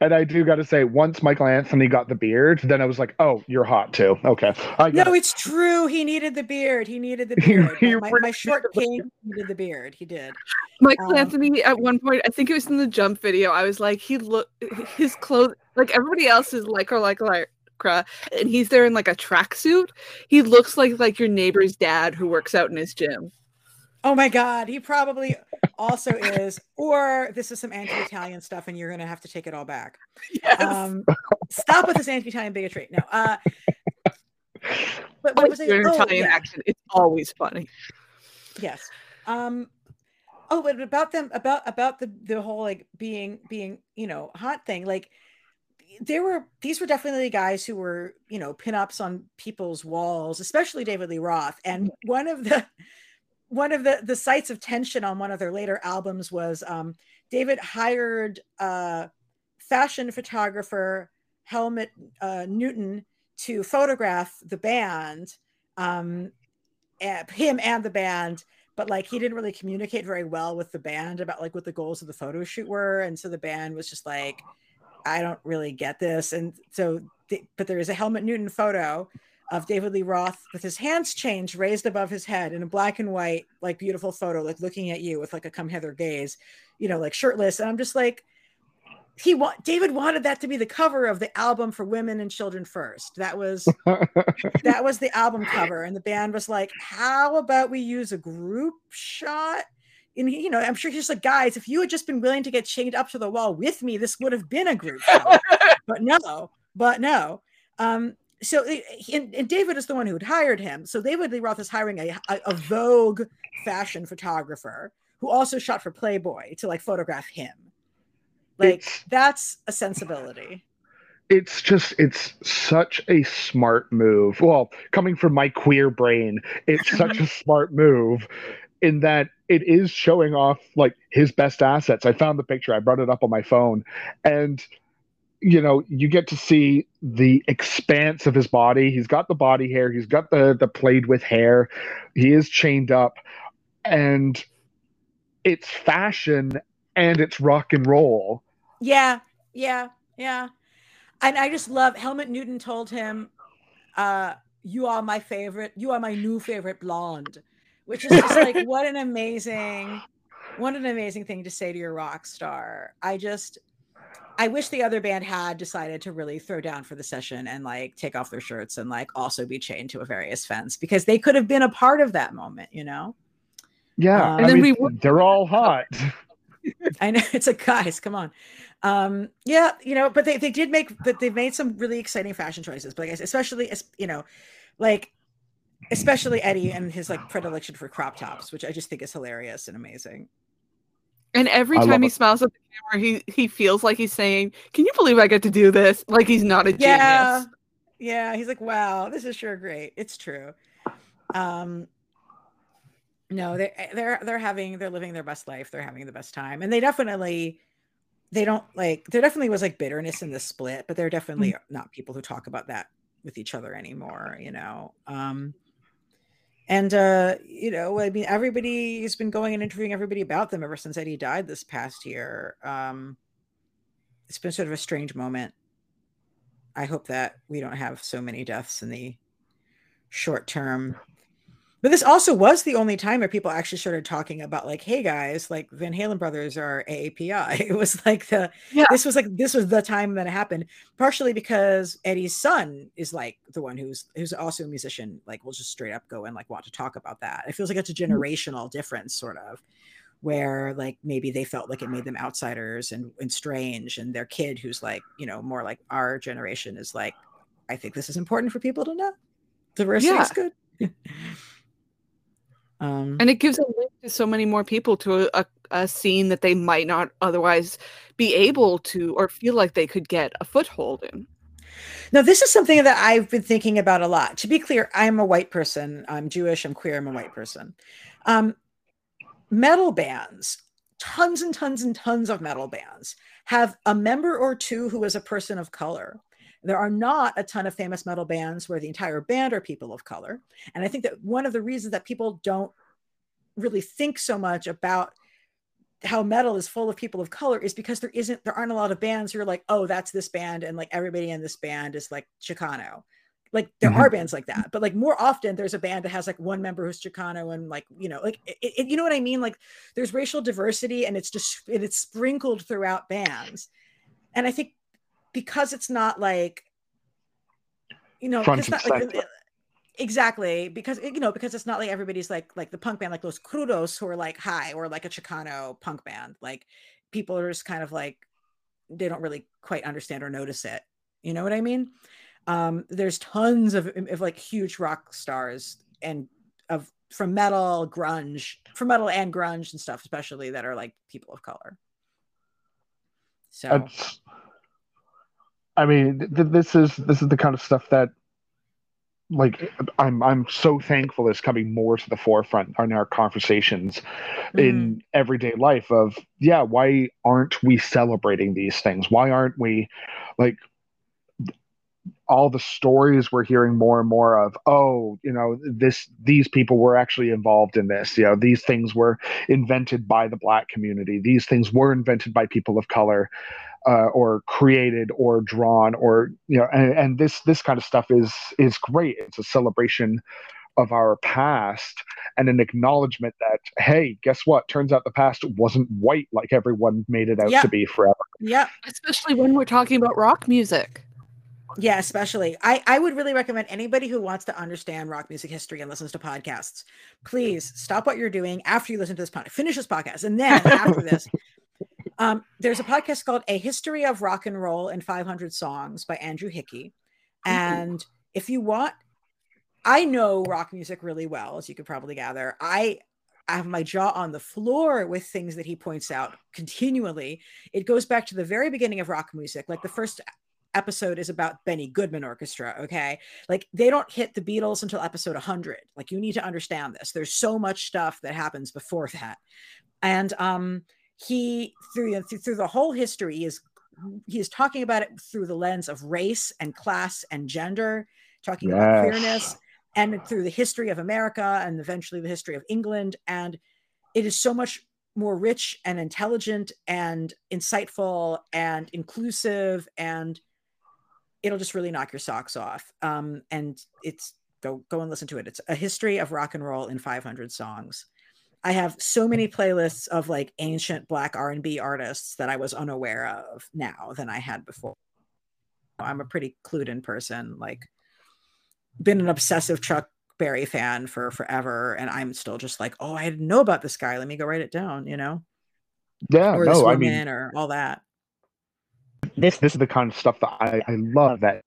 and i do got to say once michael anthony got the beard then i was like oh you're hot too okay i No, it. it's true. He needed the beard. He needed the *laughs* beard. he my, my, my short needed king needed the beard. He did. Michael Um, Anthony at one point, I think it was in the jump video. I was like, he look his clothes like everybody else is like or like lycra, and he's there in like a tracksuit. He looks like like your neighbor's dad who works out in his gym. Oh my God, he probably also is. Or this is some anti-Italian stuff, and you're gonna have to take it all back. Yes. Um, stop with this anti-Italian bigotry. No. Uh, but what was I? your oh, Italian yeah. accent. It's always funny. Yes. Um oh but about them about about the the whole like being being, you know, hot thing. Like there were these were definitely guys who were, you know, pinups on people's walls, especially David Lee Roth. And one of the one of the the sites of tension on one of their later albums was um David hired uh fashion photographer Helmut uh, Newton to photograph the band um him and the band but like he didn't really communicate very well with the band about like what the goals of the photo shoot were and so the band was just like i don't really get this and so the, but there is a helmut newton photo of david lee roth with his hands changed raised above his head in a black and white like beautiful photo like looking at you with like a come hither gaze you know like shirtless. And i'm just like he want david wanted that to be the cover of the album for women and children first. That was *laughs* that was the album cover. And the band was like how about we use a group shot? And he, you know i'm sure he's like guys if you had just been willing to get chained up to the wall with me this would have been a group shot. *laughs* But no but no. Um so and, and david is the one who had hired him. So david lee roth is hiring a, a, a vogue fashion photographer who also shot for playboy to like photograph him. Like It's- that's a sensibility. It's just it's such a smart move. Well coming from my queer brain it's such a *laughs* smart move in that it is showing off like his best assets. I found the picture. I brought it up on my phone. And you know you get to see the expanse of his body he's got the body hair he's got the the played with hair he is chained up and it's fashion and it's rock and roll. Yeah, yeah, yeah. And I just love Helmut Newton told him, uh, you are my favorite, you are my new favorite blonde, which is just like *laughs* what an amazing, what an amazing thing to say to your rock star. I just I wish the other band had decided to really throw down for the session and like take off their shirts and like also be chained to a various fence because they could have been a part of that moment, you know? Yeah. Um, and then mean, we they're all *laughs* hot. *laughs* I know it's like guys, come on. Um, yeah, you know, but they, they did make that they've made some really exciting fashion choices, but I guess especially as you know, like especially Eddie and his like predilection for crop tops, which I just think is hilarious and amazing. And every time he it. smiles at the camera, he he feels like he's saying, "Can you believe I get to do this?" Like he's not a yeah. genius. Yeah, he's like, "Wow, this is sure great." It's true. Um, no, they they're they're having they're living their best life. They're having the best time, and they definitely they don't like there definitely was like bitterness in the split, but they're definitely mm-hmm. not people who talk about that with each other anymore. You know. Um, and uh, you know, I mean, everybody's been going and interviewing everybody about them ever since Eddie died this past year. Um, it's been sort of a strange moment. I hope that we don't have so many deaths in the short term but this also was the only time where people actually started talking about like, hey guys, like Van Halen brothers are AAPI. *laughs* It was like the yeah. this was like this was the time that it happened. Partially because Eddie's son is like the one who's who's also a musician, like will just straight up go and like want to talk about that. It feels like it's a mm-hmm. generational difference, sort of, where like maybe they felt like it made them outsiders and, and strange, and their kid who's like, you know, more like our generation is like, I think this is important for people to know. Diversity yeah. is good. *laughs* Um, and it gives a link to so many more people to a, a scene that they might not otherwise be able to or feel like they could get a foothold in. Now, this is something that I've been thinking about a lot. To be clear, I'm a white person. I'm Jewish. I'm queer. I'm a white person. Um, metal bands, tons and tons and tons of metal bands, have a member or two who is a person of color. There are not a ton of famous metal bands where the entire band are people of color. And I think that one of the reasons that people don't really think so much about how metal is full of people of color is because there isn't there aren't a lot of bands who are like oh that's this band and like everybody in this band is like chicano like there mm-hmm. are bands like that but like more often there's a band that has like one member who's chicano and like you know like it, it, you know what i mean like there's racial diversity and it's just it's sprinkled throughout bands and i think because it's not like you know it's not like exactly because you know because it's not like everybody's like like the punk band like Los Crudos who are like high or like a chicano punk band. Like people are just kind of like they don't really quite understand or notice it. You know what i mean? Um there's tons of, of like huge rock stars and of from metal grunge from metal and grunge and stuff especially that are like people of color. So That's, I mean, th- this is this is the kind of stuff that like I'm I'm so thankful is coming more to the forefront in our conversations mm. in everyday life of yeah, why aren't we celebrating these things? Why aren't we like all the stories we're hearing more and more of oh you know this these people were actually involved in this you know these things were invented by the black community these things were invented by people of color uh, or created or drawn or you know and, and this this kind of stuff is is great. It's a celebration of our past and an acknowledgement that hey guess what? Turns out the past wasn't white like everyone made it out to be forever. Yeah especially when we're talking about rock music. Yeah especially. I i would really recommend anybody who wants to understand rock music history and listens to podcasts please stop what you're doing after you listen to this podcast finish this podcast and then after this um, there's a podcast called A History of Rock and Roll in 500 Songs by Andrew Hickey. And if you want, I know rock music really well, as you could probably gather. I I have my jaw on the floor with things that he points out continually. It goes back to the very beginning of rock music. Like the first episode is about Benny Goodman Orchestra. Okay. Like they don't hit the Beatles until episode 100. Like you need to understand this. There's so much stuff that happens before that. And um, he through through the whole history he is he is talking about it through the lens of race and class and gender talking yes. about queerness and through the history of america and eventually the history of england. And it is so much more rich and intelligent and insightful and inclusive and it'll just really knock your socks off. Um, and it's go go and listen to it. It's a history of rock and roll in 500 songs i have so many playlists of like ancient black r&b artists that i was unaware of now than i had before i'm a pretty clued in person like been an obsessive chuck Berry fan for forever, and I'm still just like, oh, I didn't know about this guy. Let me go write it down. You know? Yeah, or no, I mean, or all that. This this is the kind of stuff that I I love that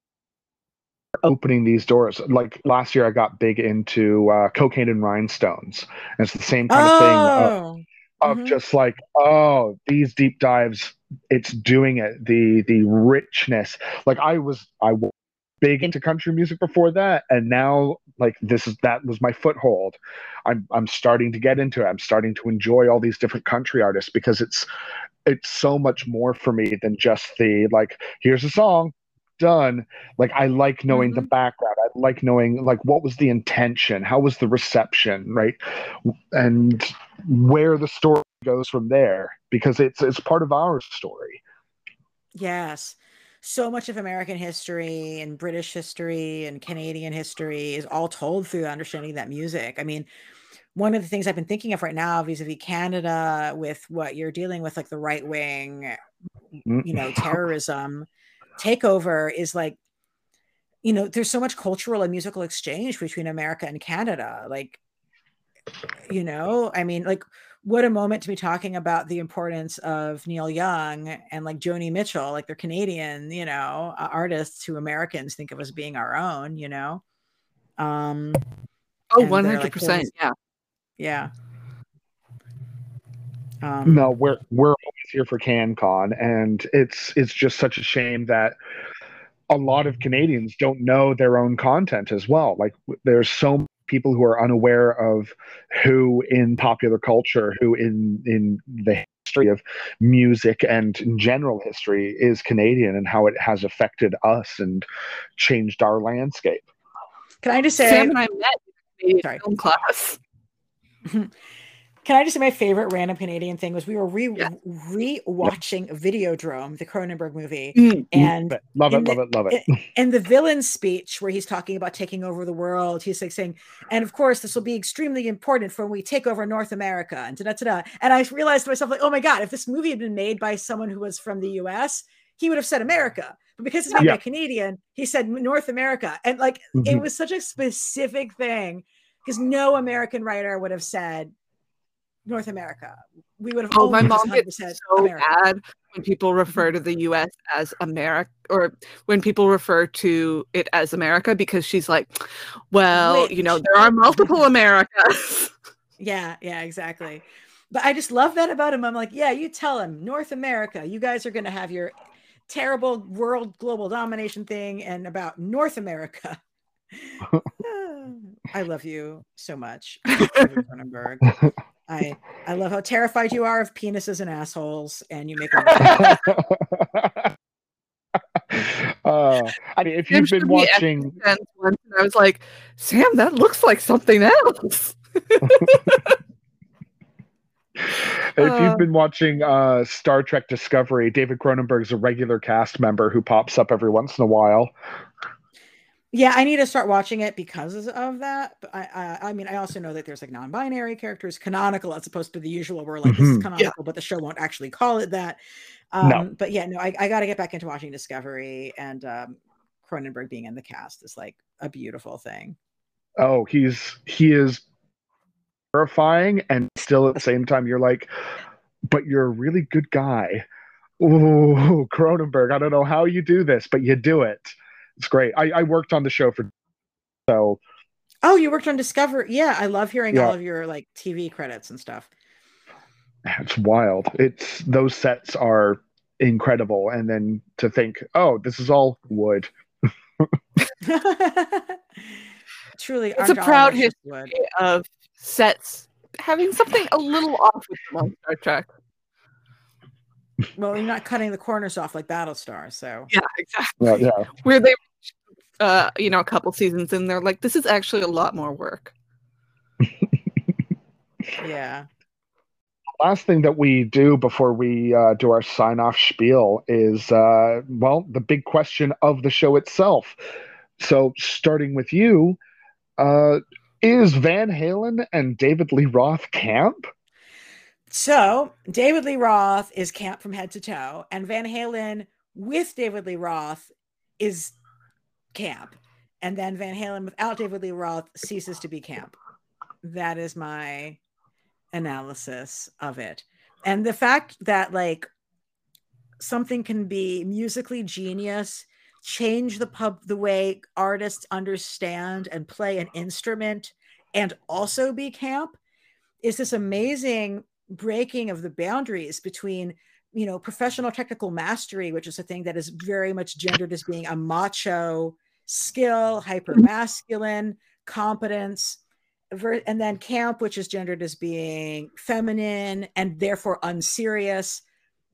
opening these doors. Like last year, I got big into uh, cocaine and rhinestones. And it's the same kind oh. of thing of, of Mhm. just like, oh, these deep dives. It's doing it. The the richness. Like I was I was big into country music before that, and now like this is that was my foothold. I'm I'm starting to get into it. I'm starting to enjoy all these different country artists because it's it's so much more for me than just the like here's a song done like i like knowing the mm-hmm. background. I like knowing like what was the intention? How was the reception right? And where the story goes from there because it's it's part of our story. Yes. So much of American history and British history and Canadian history is all told through understanding that music. I mean, one of the things I've been thinking of right now vis-a-vis Canada with what you're dealing with, like the right wing, mm. you know, terrorism takeover is like, you know, there's so much cultural and musical exchange between America and Canada. Like, you know, I mean, like what a moment to be talking about the importance of Neil Young and like Joni Mitchell, like they're Canadian, you know, uh, artists who Americans think of as being our own, you know. Um Oh, 100%. like, yeah. yeah. Um no we're we're always here for cancon and it's it's just such a shame that a lot of canadians don't know their own content as well. Like there's so many people who are unaware of who in popular culture who in in the history of music and general history is canadian and how it has affected us and changed our landscape. Can I just say Sam and I met in film class. *laughs* Can I just say my favorite random Canadian thing was we were re Yeah. re-watching Videodrome, the Cronenberg movie, Mm. and love it the- love it love it And the villain's speech where he's talking about taking over the world, he's like saying, and of course this will be extremely important for when we take over North America and da da da. And I realized to myself, like, oh my god, if this movie had been made by someone who was from the U.S., he would have said America. But because it's made by Yeah. a Canadian, he said North America, and like it Mhm. was such a specific thing because no American writer would have said North America. We would have. Oh, my always mom gets 100% so America. mad when people refer to the US as America or when people refer to it as America because she's like, well, you know, there are multiple *laughs* Americas. Yeah, yeah, exactly. But I just love that about him. I'm like, yeah, you tell him North America, you guys are going to have your terrible world global domination thing and about North America. *laughs* *sighs* I love you so much, *laughs* David Cronenberg. I I love how terrified you are of penises and assholes, and you make. them- *laughs* uh, I mean, if Sam you've been watching, And once and I was like, Sam, that looks like something else. *laughs* if Uh. you've been watching uh, Star Trek Discovery, David Cronenberg's a regular cast member who pops up every once in a while. Yeah, I need to start watching it because of that. But I, I, I mean, I also know that there's like non-binary characters, canonical as opposed to the usual, where like this is canonical, but the show won't actually call it that. Um, No. But yeah, no, I, I got to get back into watching Discovery, and um, Cronenberg being in the cast is like a beautiful thing. Oh, he's he is terrifying, and still at the same time, you're like, but you're a really good guy. Ooh, Cronenberg, I don't know how you do this, but you do it. It's great. I, I worked on the show for so Oh, you worked on Discovery. Yeah, I love hearing Yeah. all of your like TV credits and stuff. it's wild. It's those sets are incredible, and then to think, oh, this is all wood. *laughs* Truly, It's a proud history wood. of sets having something a little off with them on Star Trek. Well, you're not cutting the corners off like Battlestar, so Yeah, exactly. Yeah, yeah. Where they, uh, you know, a couple seasons in, they're like, this is actually a lot more work. *laughs* yeah. last thing that we do before we uh, do our sign off spiel is, uh, well, the big question of the show itself. So, starting with you, uh, is Van Halen and David Lee Roth camp? So, David Lee Roth is camp from head to toe, and Van Halen with David Lee Roth is camp. And then Van Halen without David Lee Roth ceases to be camp. That is my analysis of it. And the fact that like something can be musically genius, change the pub the way artists understand and play an instrument and also be camp is this amazing breaking of the boundaries between you know professional technical mastery which is a thing that is very much gendered as being a macho skill mm-hmm. hyper masculine competence and then camp which is gendered as being feminine and therefore unserious.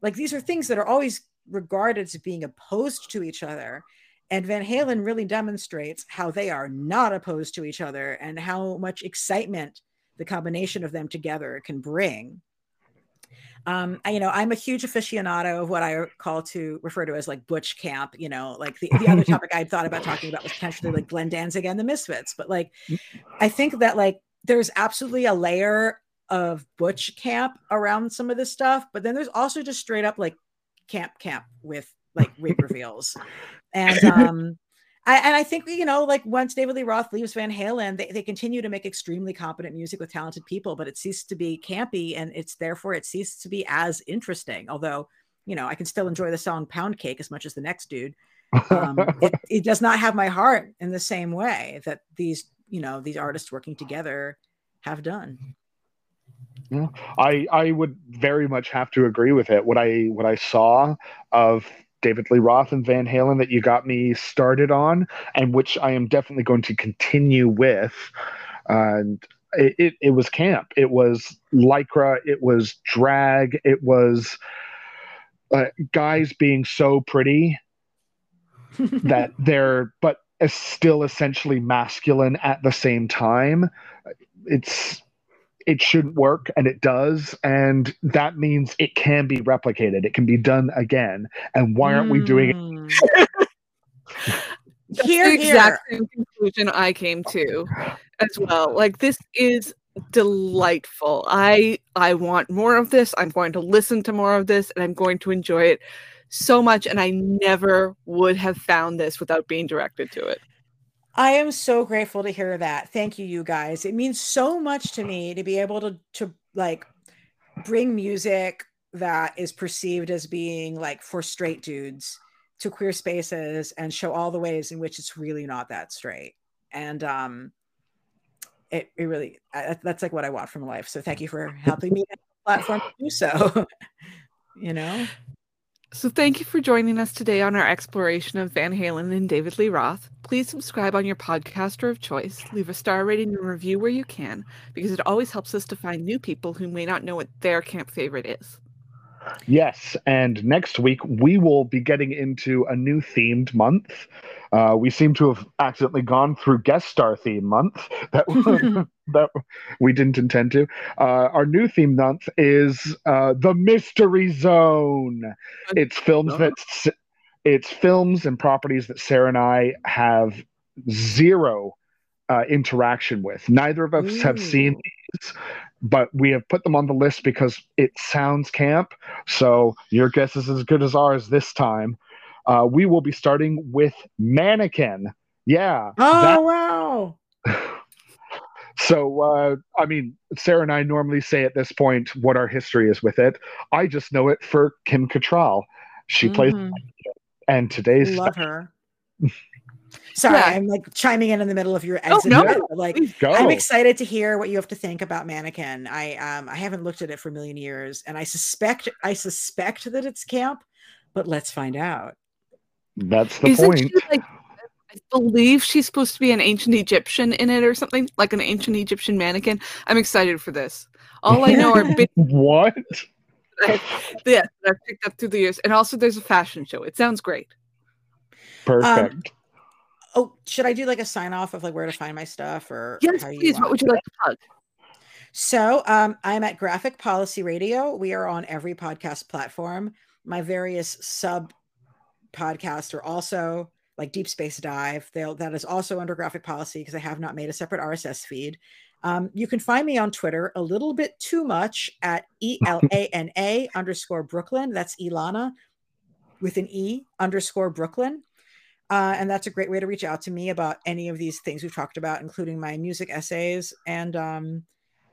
Like these are things that are always regarded as being opposed to each other. And van halen really demonstrates how they are not opposed to each other and how much excitement the combination of them together can bring um, I, you know, I'm a huge aficionado of what I call to refer to as like butch camp. You know, like the, the other *laughs* topic I'd thought about talking about was potentially like Glenn Danzig and the Misfits. But like, I think that like there's absolutely a layer of butch camp around some of this stuff, but then there's also just straight up like camp camp with like wig *laughs* reveals, and um, I, and I think you know, like once David Lee Roth leaves Van Halen, they, they continue to make extremely competent music with talented people, but it ceased to be campy, and it's therefore it ceased to be as interesting. Although, you know, I can still enjoy the song "Pound Cake" as much as the next dude. Um, *laughs* it, it does not have my heart in the same way that these, you know, these artists working together have done. Yeah, I I would very much have to agree with it. What I what I saw of David Lee Roth and Van Halen that you got me started on, and which I am definitely going to continue with. And it, it, it was camp. It was lycra. It was drag. It was uh, guys being so pretty *laughs* that they're, but still essentially masculine at the same time. It's it shouldn't work and it does and that means it can be replicated it can be done again and why aren't mm. we doing it hmm. *laughs* Here, the exact here. same conclusion I came to as well. Like this is delightful. I I want more of this. I'm going to listen to more of this and I'm going to enjoy it so much and I never would have found this without being directed to it. I am so grateful to hear that. Thank you, you guys. It means so much to me to be able to to like bring music that is perceived as being like for straight dudes to queer spaces and show all the ways in which it's really not that straight. And um it, it really I, that's like what I want from life. So thank you for *laughs* helping me platform to do so. *laughs* you know. So, thank you for joining us today on our exploration of Van Halen and David Lee Roth. Please subscribe on your podcaster of choice, leave a star rating and review where you can, because it always helps us to find new people who may not know what their camp favorite is. Yes, and next week we will be getting into a new themed month. Uh, we seem to have accidentally gone through guest star theme month *laughs* that *laughs* that we didn't intend to. Uh, our new theme month is uh, the Mystery Zone. It's films that it's films and properties that Sarah and I have zero uh, interaction with. Neither of us Ooh. have seen these but we have put them on the list because it sounds camp. So your guess is as good as ours this time. Uh, we will be starting with Mannequin. Yeah. Oh, that- wow. *laughs* so, uh, I mean, Sarah and I normally say at this point what our history is with it. I just know it for Kim Cattrall. She mm-hmm. plays, and today's love her. *laughs* *laughs* Sorry, yeah. I'm like chiming in in the middle of your exit. Oh, no, like I'm excited to hear what you have to think about Mannequin. I um I haven't looked at it for a million years, and I suspect I suspect that it's camp, but let's find out. That's the Isn't point. She, like, I believe she's supposed to be an ancient Egyptian in it or something, like an ancient Egyptian mannequin. I'm excited for this. All I know are big- *laughs* what? *laughs* yeah, I've picked up through the years, and also there's a fashion show. It sounds great. Perfect. Um, Oh, should I do like a sign off of like where to find my stuff or yes, please? What would you like to plug? So um, I'm at Graphic Policy Radio. We are on every podcast platform. My various sub podcasts are also like Deep Space Dive. They'll, that is also under Graphic Policy because I have not made a separate RSS feed. Um, you can find me on Twitter a little bit too much at E L A N A underscore Brooklyn. That's Elana with an E underscore Brooklyn. Uh, and that's a great way to reach out to me about any of these things we've talked about, including my music essays. And um,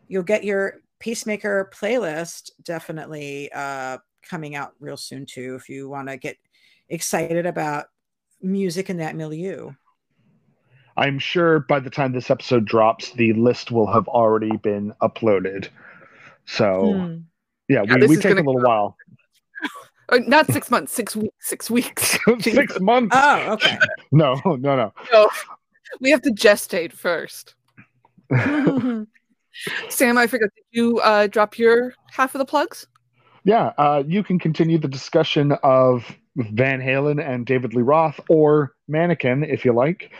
you'll get your Peacemaker playlist definitely uh, coming out real soon, too, if you want to get excited about music in that milieu. I'm sure by the time this episode drops, the list will have already been uploaded. So, hmm. yeah, yeah, we, we take a little while. Uh, not six months, six weeks, six weeks. *laughs* six *laughs* months. Oh, okay. *laughs* No, no, no. No, we have to gestate first. Sam, I forgot. Did you uh, drop your half of the plugs? Yeah, uh, you can continue the discussion of Van Halen and David Lee Roth, or Mannequin, if you like,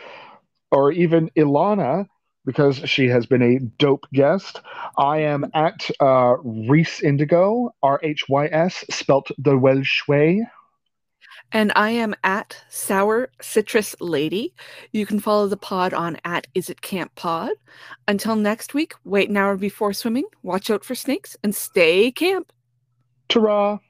or even Elana because she has been a dope guest. I am at uh, Rhys Indigo, R H Y S, spelt the Welsh way. And I am at Sour Citrus Lady. You can follow the pod on at Is It Camp Pod. Until next week, wait an hour before swimming, watch out for snakes, and stay camp. Ta